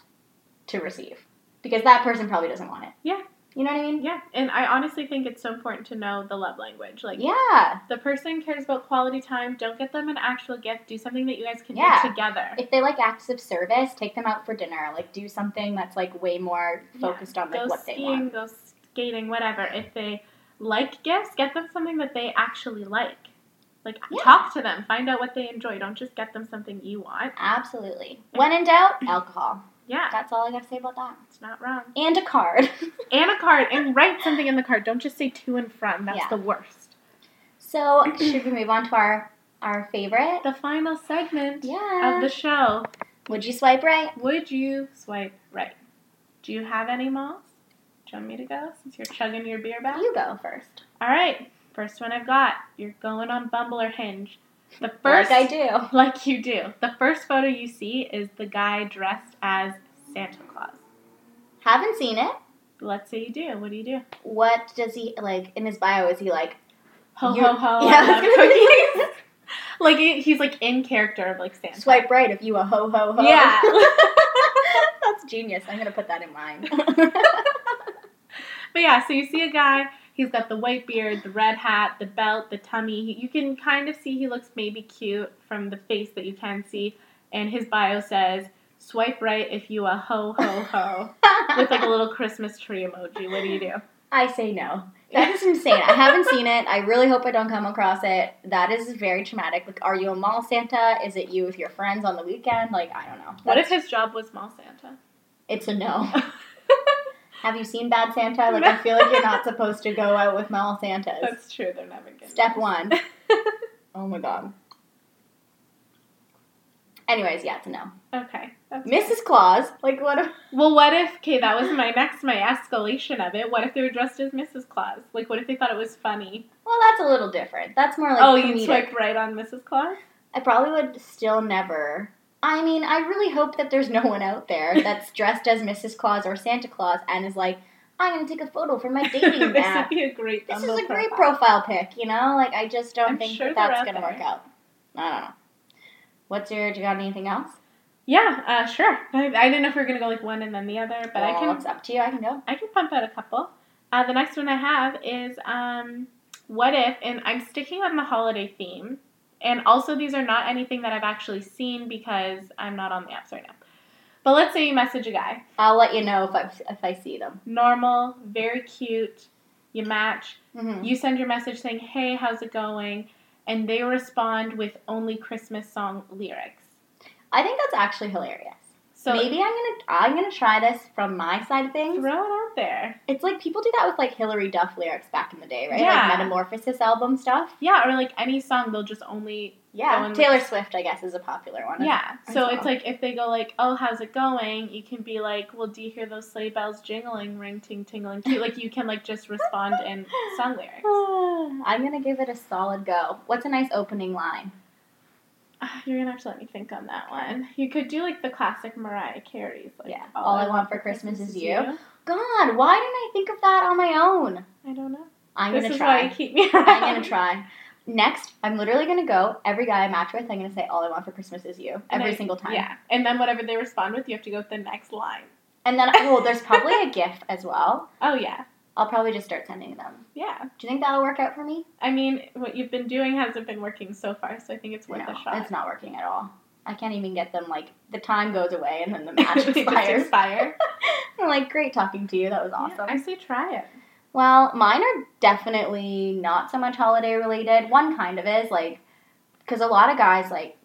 Speaker 1: to receive because that person probably doesn't want it.
Speaker 2: Yeah.
Speaker 1: You know what I mean?
Speaker 2: Yeah, and I honestly think it's so important to know the love language. Like,
Speaker 1: Yeah.
Speaker 2: the person cares about quality time. Don't get them an actual gift. Do something that you guys can
Speaker 1: Yeah.
Speaker 2: do together.
Speaker 1: If they like acts of service, take them out for dinner. Like do something that's like way more focused on like
Speaker 2: go
Speaker 1: what they
Speaker 2: skiing,
Speaker 1: want.
Speaker 2: go skating, whatever. If they like gifts, get them something that they actually like. Like
Speaker 1: Yeah.
Speaker 2: talk to them, find out what they enjoy. Don't just get them something you want.
Speaker 1: Absolutely. When in doubt, alcohol.
Speaker 2: Yeah,
Speaker 1: That's all I gotta say about that.
Speaker 2: Not wrong.
Speaker 1: And a card.
Speaker 2: And a card, and write something in the card. Don't just say to and from. That's
Speaker 1: Yeah.
Speaker 2: the worst.
Speaker 1: so should we move on to our our favorite?
Speaker 2: The final segment
Speaker 1: Yeah.
Speaker 2: of the show.
Speaker 1: Would you swipe right?
Speaker 2: Would you swipe right? Do you have any malls? Do you want me to go since you're chugging your beer back?
Speaker 1: You go first.
Speaker 2: All right, first one I've got. You're going on Bumble or Hinge. The first,
Speaker 1: like I do.
Speaker 2: like you do. The first photo you see is the guy dressed as Santa Claus.
Speaker 1: Haven't seen it.
Speaker 2: Let's say you do. What do you do?
Speaker 1: What does he like in his bio? Is he like
Speaker 2: Ho ho ho!
Speaker 1: Yeah, I
Speaker 2: I love cookies. like he's like in character of like Santa.
Speaker 1: swipe right if you a ho ho ho?
Speaker 2: Yeah.
Speaker 1: That's genius. I'm gonna put that in mine.
Speaker 2: But yeah, so you see a guy. He's got the white beard, the red hat, the belt, the tummy. You can kind of see he looks maybe cute from the face that you can see. And his bio says, "Swipe right if you a ho ho ho," with like a little Christmas tree emoji. What do you do?
Speaker 1: I say no. That is insane. I haven't seen it. I really hope I don't come across it. That is very traumatic. Like, are you a mall Santa? Is it you with your friends on the weekend? Like, I don't know.
Speaker 2: What if his job was mall Santa?
Speaker 1: it's a no? Have you seen Bad Santa? Like, I feel like you're not supposed to go out with mall Santas.
Speaker 2: That's true. They're never good.
Speaker 1: Step one. Oh my god. Anyways, yeah, it's a no.
Speaker 2: okay.
Speaker 1: Mrs. Claus, like what? If,
Speaker 2: Well, what if? Okay, that was my next my escalation of it. What if they were dressed as Mrs. Claus? Like, what if they thought it was funny?
Speaker 1: well, that's a little different. That's more like
Speaker 2: oh, you'd swipe right on Mrs. Claus.
Speaker 1: I probably would still never. I mean, I really hope that there's no one out there that's dressed as Mrs. Claus or Santa Claus and is like, I'm gonna take a photo for my dating
Speaker 2: this
Speaker 1: app.
Speaker 2: would be a great.
Speaker 1: This is a great
Speaker 2: profile.
Speaker 1: profile pic, you know? Like, I just don't
Speaker 2: I'm
Speaker 1: think
Speaker 2: sure
Speaker 1: that that's gonna
Speaker 2: there.
Speaker 1: work out. I don't know. What's your? Do you got anything else?
Speaker 2: Yeah, uh, sure. I, I didn't know if we were gonna go like one and then the other, but I can
Speaker 1: It's up to you. I can go.
Speaker 2: I can pump out a couple. Uh, the next one I have is um, what if, and I'm sticking on the holiday theme, and also these are not anything that I've actually seen because I'm not on the apps right now. But let's say you message a guy,
Speaker 1: I'll let you know if I if I see them.
Speaker 2: normal, very cute, you match,
Speaker 1: hmm
Speaker 2: you send your message saying, "Hey, how's it going?" And they respond with only Christmas song lyrics.
Speaker 1: I think that's actually hilarious.
Speaker 2: So
Speaker 1: Maybe I'm gonna I'm gonna try this from my side of things.
Speaker 2: throw it out there.
Speaker 1: It's like people do that with like Hilary Duff lyrics back in the day, right?
Speaker 2: Yeah.
Speaker 1: Like Metamorphosis album stuff.
Speaker 2: Yeah, or like any song, they'll just only
Speaker 1: Yeah,
Speaker 2: with-
Speaker 1: Taylor Swift, I guess, is a popular one.
Speaker 2: Yeah. So
Speaker 1: well.
Speaker 2: it's like if they go like, "Oh, how's it going?" You can be like, "Well, do you hear those sleigh bells jingling, ring ting tingling?" Too. Like you can like just respond in song lyrics.
Speaker 1: I'm gonna give it a solid go. What's a nice opening line?
Speaker 2: Ah, You're gonna have to let me think on that one. You could do like the classic Mariah Carey's. Like,
Speaker 1: Yeah. All I want for Christmas is you.
Speaker 2: you.
Speaker 1: God, why didn't I think of that on my own?
Speaker 2: I don't know.
Speaker 1: I'm
Speaker 2: this
Speaker 1: gonna
Speaker 2: is
Speaker 1: try.
Speaker 2: why you keep me around.
Speaker 1: I'm gonna try. Next, I'm literally gonna go. Every guy I match with, I'm gonna say, "All I want for Christmas is you." Every
Speaker 2: then-
Speaker 1: single time.
Speaker 2: Yeah. And then whatever they respond with, you have to go with the next line.
Speaker 1: And then oh, there's probably a GIF as well.
Speaker 2: Oh yeah,
Speaker 1: I'll probably just start sending them.
Speaker 2: yeah.
Speaker 1: Do you think that'll work out for me?
Speaker 2: I mean, what you've been doing hasn't been working so far, so I think it's worth
Speaker 1: no,
Speaker 2: a shot.
Speaker 1: it's not working at all. I can't even get them. Like the time goes away and then the match expires.
Speaker 2: expire.
Speaker 1: I'm like, great talking to you. That was awesome.
Speaker 2: Yeah, I say try it.
Speaker 1: Well, mine are definitely not so much holiday related. One kind of is like, because a lot of guys like,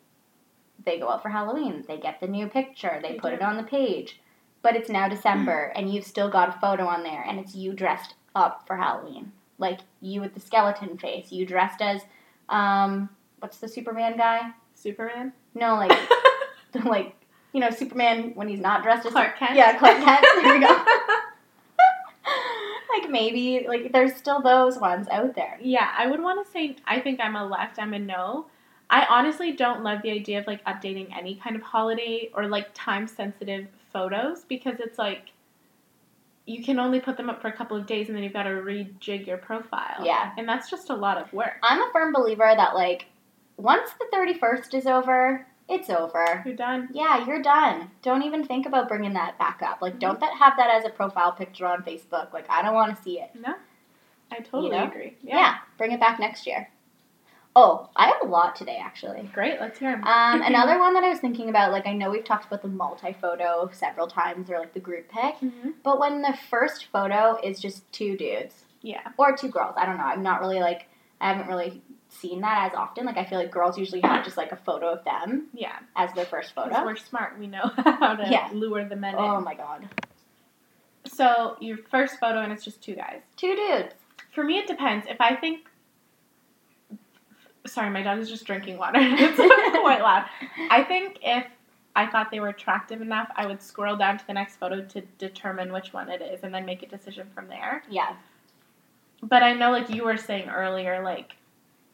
Speaker 1: they go out for Halloween, they get the new picture, they
Speaker 2: They
Speaker 1: put
Speaker 2: do.
Speaker 1: it on the page, but it's now December and you've still got a photo on there and it's you dressed up for Halloween, like you with the skeleton face, you dressed as, um, what's the Superman guy?
Speaker 2: Superman.
Speaker 1: No, like, like you know Superman when he's not dressed as
Speaker 2: Clark Kent.
Speaker 1: Yeah, Clark Kent. There we go. like maybe like there's still those ones out there.
Speaker 2: Yeah, I would want to say I think I'm a left, I'm a no. I honestly don't love the idea of like updating any kind of holiday or like time sensitive photos because it's like you can only put them up for a couple of days and then you've got to rejig your profile.
Speaker 1: Yeah.
Speaker 2: And that's just a lot of work.
Speaker 1: I'm a firm believer that like once the 31st is over, it's over.
Speaker 2: You're done.
Speaker 1: Yeah, you're done. Don't even think about bringing that back up. Like, don't that have that as a profile picture on Facebook. Like, I don't want to see it.
Speaker 2: No? I totally
Speaker 1: know?
Speaker 2: agree.
Speaker 1: Yeah. bring it back next year. Oh, I have a lot today actually.
Speaker 2: Great, let's hear 'em.
Speaker 1: Um, another one that I was thinking about, like I know we've talked about the multi-photo several times, or like the group pic,
Speaker 2: Mhm.
Speaker 1: but when the first photo is just two dudes
Speaker 2: Yeah.
Speaker 1: or two girls, I don't know. I'm not really like I haven't really seen that as often. Like I feel like girls usually have just like a photo of them
Speaker 2: Yeah.
Speaker 1: as their first photo.
Speaker 2: we're smart. We know how to
Speaker 1: Yeah.
Speaker 2: lure the men
Speaker 1: Oh
Speaker 2: in.
Speaker 1: my god,
Speaker 2: So your first photo and it's just two guys.
Speaker 1: two dudes.
Speaker 2: For me, it depends. If I think, sorry, my dog is just drinking water. it's quite loud. I think if I thought they were attractive enough, I would scroll down to the next photo to determine which one it is, and then make a decision from there.
Speaker 1: Yeah.
Speaker 2: But I know, like you were saying earlier, like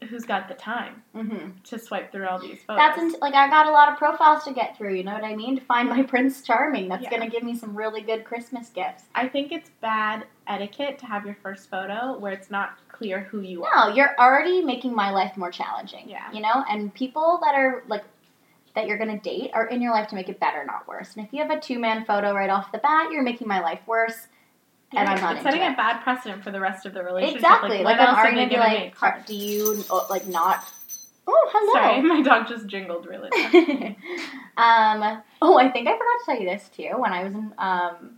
Speaker 2: who's got the time
Speaker 1: hmm
Speaker 2: to swipe through all these photos?
Speaker 1: That's int- like I got a lot of profiles to get through. You know what I mean? To find my Prince Charming. That's
Speaker 2: Yeah.
Speaker 1: gonna give me some really good Christmas gifts.
Speaker 2: I think it's bad etiquette to have your first photo where it's not clear who you are.
Speaker 1: No, you're already making my life more challenging.
Speaker 2: Yeah.
Speaker 1: You know, and people that are like that you're gonna date are in your life to make it better, not worse. And if you have a two man photo right off the bat, you're making my life worse. And I'm not
Speaker 2: it's setting a bad precedent for the rest of the relationship.
Speaker 1: Exactly.
Speaker 2: Like,
Speaker 1: Like, I'm already gonna be like, do you like not? Oh, hello.
Speaker 2: Sorry, my dog just jingled really
Speaker 1: um, oh, I think I forgot to tell you this too. When I was in um,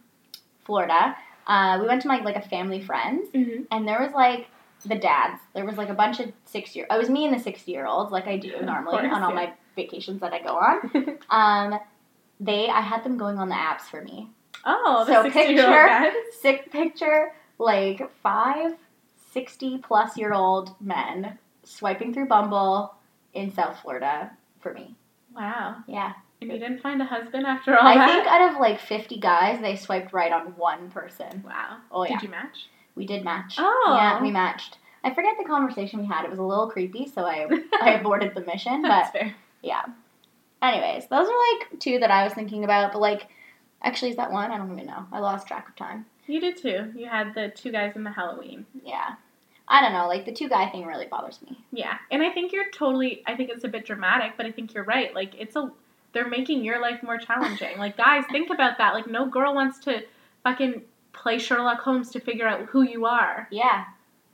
Speaker 1: Florida, uh, we went to my like a family friends,
Speaker 2: mm-hmm.
Speaker 1: and there was like the dads. There was like a bunch of six year. It was me and the sixty year olds, like I do
Speaker 2: Of
Speaker 1: normally
Speaker 2: course,
Speaker 1: on all
Speaker 2: yeah.
Speaker 1: my vacations that I go on. Um, they, I had them going on the apps for me.
Speaker 2: Oh, the
Speaker 1: So
Speaker 2: 60 year old
Speaker 1: picture-. Sick picture, like five 60 plus year old men swiping through Bumble in South Florida for me.
Speaker 2: Wow.
Speaker 1: Yeah.
Speaker 2: And you didn't find a husband after all
Speaker 1: I
Speaker 2: that?
Speaker 1: think out of like 50 guys, they swiped right on one person.
Speaker 2: Wow.
Speaker 1: Oh, yeah.
Speaker 2: Did you match?
Speaker 1: We did match.
Speaker 2: Oh.
Speaker 1: Yeah, we matched. I forget the conversation we had. It was a little creepy, so I I aborted the mission.
Speaker 2: That's
Speaker 1: But
Speaker 2: fair.
Speaker 1: yeah. Anyways, those are like two that I was thinking about. But like, actually, is that one? I don't even know. I lost track of time.
Speaker 2: You did too. You had the two guys in the Halloween.
Speaker 1: Yeah. I don't know. Like the two guy thing really bothers me.
Speaker 2: Yeah. And I think you're totally I think it's a bit dramatic, but I think you're right. Like it's a they're making your life more challenging. like guys, think about that. Like no girl wants to fucking play Sherlock Holmes to figure out who you are.
Speaker 1: Yeah.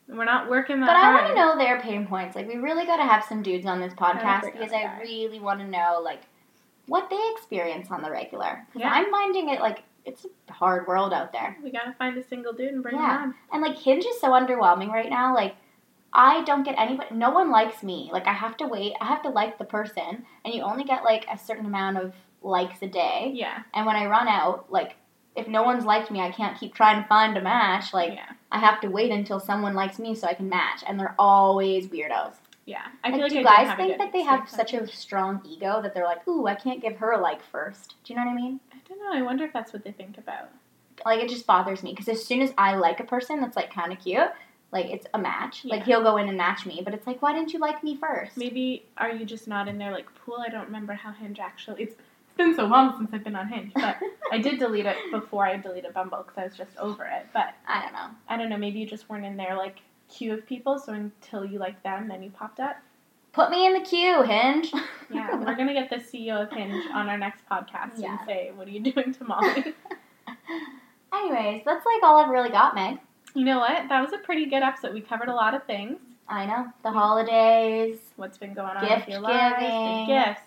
Speaker 2: We're not working that
Speaker 1: But I want to know their pain points. Like we really got to have some dudes on this podcast because I really want to know like what they experience on the regular. 'Cause
Speaker 2: Yeah.
Speaker 1: I'm finding it like it's a hard world out there.
Speaker 2: We gotta find a single dude and bring
Speaker 1: Yeah.
Speaker 2: him on.
Speaker 1: And like Hinge is so underwhelming right now. Like I don't get anybody. No one likes me. Like I have to wait. I have to like the person, and you only get like a certain amount of likes a day.
Speaker 2: Yeah.
Speaker 1: And when I run out, like if no one's liked me, I can't keep trying to find a match. Like
Speaker 2: yeah.
Speaker 1: I have to wait until someone likes me so I can match, and they're always weirdos.
Speaker 2: Yeah. I feel like
Speaker 1: do guys
Speaker 2: don't have a
Speaker 1: think that they have such a strong ego that they're like, ooh, I can't give her a like first? Do you know what I mean?
Speaker 2: I don't know. I wonder if that's what they think about.
Speaker 1: Like it just bothers me because as soon as I like a person that's like kind of cute, like it's a match. Like he'll go in and match me, but it's like, why didn't you like me first?
Speaker 2: Maybe are you just not in their like pool? I don't remember how Hinge actually. It's it's been so long since I've been on Hinge, but I did delete it before I deleted Bumble because I was just over it. But
Speaker 1: I don't know.
Speaker 2: I don't know. Maybe you just weren't in their like queue of people. So until you liked them, then you popped up.
Speaker 1: Put me in the queue, Hinge.
Speaker 2: Yeah, we're gonna get the CEO of Hinge on our next podcast
Speaker 1: Yeah.
Speaker 2: and say, "What are you doing to Molly?"
Speaker 1: Anyways, that's like all I've really got, Meg.
Speaker 2: You know what? That was a pretty good episode. We covered a lot of things.
Speaker 1: I know. The holidays,
Speaker 2: What's been going on
Speaker 1: Gift
Speaker 2: with your lives,
Speaker 1: giving.
Speaker 2: the gifts,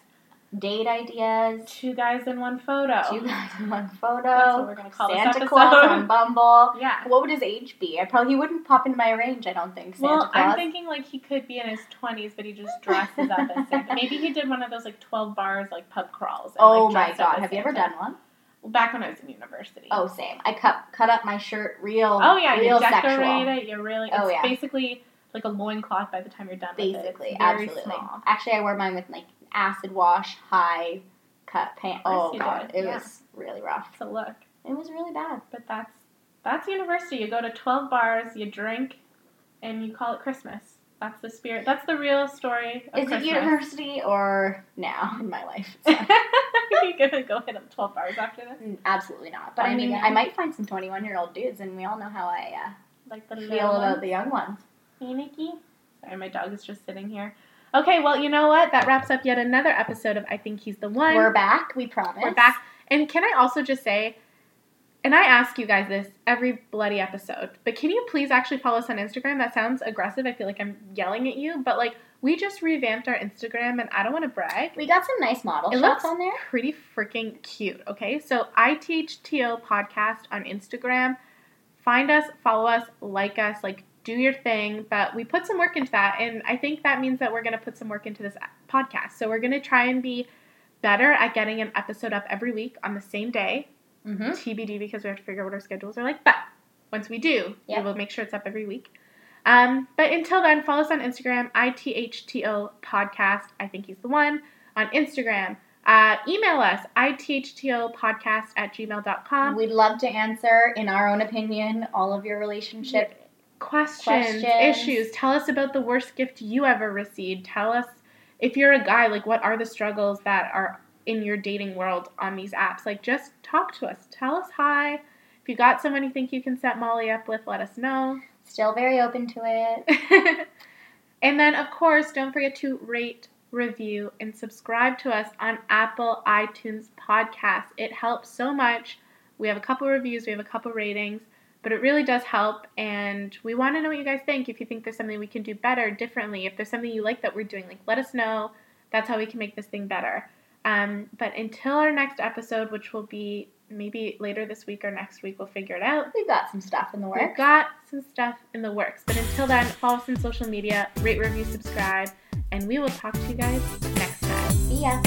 Speaker 1: date ideas,
Speaker 2: two guys in one photo.
Speaker 1: two guys in one
Speaker 2: That's what
Speaker 1: photo,
Speaker 2: we're gonna call this
Speaker 1: Santa. Claus on Bumble.
Speaker 2: Yeah.
Speaker 1: What would his age be? I probably he wouldn't pop into my range. I don't think Santa
Speaker 2: Well,
Speaker 1: Claus.
Speaker 2: I'm thinking like he could be in his 20s, but he just dresses up as Santa. Maybe he did one of those like 12 bars, like pub crawls. And,
Speaker 1: oh
Speaker 2: like,
Speaker 1: my god, have you ever done one?
Speaker 2: Back when I was in university.
Speaker 1: Oh, same. I cut cut up my shirt real.
Speaker 2: Oh yeah,
Speaker 1: real
Speaker 2: you decorate
Speaker 1: sexual.
Speaker 2: it. You really.
Speaker 1: Oh, yeah.
Speaker 2: basically like a loincloth by the time you're done with it.
Speaker 1: Basically,
Speaker 2: very
Speaker 1: absolutely.
Speaker 2: small.
Speaker 1: Actually, I wore mine with like acid wash, high cut pants. Oh god,
Speaker 2: did,
Speaker 1: it
Speaker 2: yeah.
Speaker 1: was really rough.
Speaker 2: A look,
Speaker 1: It was really bad.
Speaker 2: but that's that's university. You go to 12 bars, you drink, and you call it Christmas. That's the spirit. That's the real story of
Speaker 1: Is
Speaker 2: Christmas.
Speaker 1: it university or now in my life?
Speaker 2: Are you gonna go hit up 12 bars after this?
Speaker 1: Mm, Absolutely not. But I mean? I might find some 21 year old dudes, and we all know how I
Speaker 2: Like the
Speaker 1: uh, feel about the young ones.
Speaker 2: Hey, Nikki. Sorry, my dog is just sitting here. Okay, well, you know what? That wraps up yet another episode of I Think He's the One.
Speaker 1: We're back, we promise.
Speaker 2: We're back. And can I also just say, and I ask you guys this every bloody episode, but can you please actually follow us on Instagram? That sounds aggressive. I feel like I'm yelling at you, but like we just revamped our Instagram and I don't want to brag.
Speaker 1: We got some nice model
Speaker 2: It
Speaker 1: shots on there.
Speaker 2: pretty freaking cute. Okay, so ITHTO podcast on Instagram. Find us, follow us, like us, like do your thing. But we put some work into that, and I think that means that we're gonna put some work into this podcast. So we're gonna try and be better at getting an episode up every week on the same day.
Speaker 1: Mm-hmm.
Speaker 2: TBD because we have to figure out what our schedules are like. But once we do,
Speaker 1: Yep.
Speaker 2: we will make sure it's up every week. Um, but until then, follow us on Instagram, ITHTO podcast. I think he's the one. On Instagram, uh, email us, ITHTO podcast at gmail.com.
Speaker 1: We'd love to answer, in our own opinion, all of your relationship.
Speaker 2: Questions,
Speaker 1: Questions.
Speaker 2: issues. Tell us about the worst gift you ever received. Tell us if you're a guy, like what are the struggles that are in your dating world on these apps? Like just talk to us. Tell us hi. If you got someone you think you can set Molly up with, let us know.
Speaker 1: Still very open to it.
Speaker 2: and then, of course, don't forget to rate, review, and subscribe to us on Apple iTunes Podcasts. It helps so much. We have a couple reviews, we have a couple ratings, but it really does help. And we want to know what you guys think. If you think there's something we can do better, differently, if there's something you like that we're doing, like let us know. That's how we can make this thing better. Um, but until our next episode, which will be maybe later this week or next week, we'll figure it out.
Speaker 1: We've got some stuff in the works.
Speaker 2: We've got some stuff in the works. But until then, follow us on social media, rate, review, subscribe, and we will talk to you guys next time.
Speaker 1: See ya.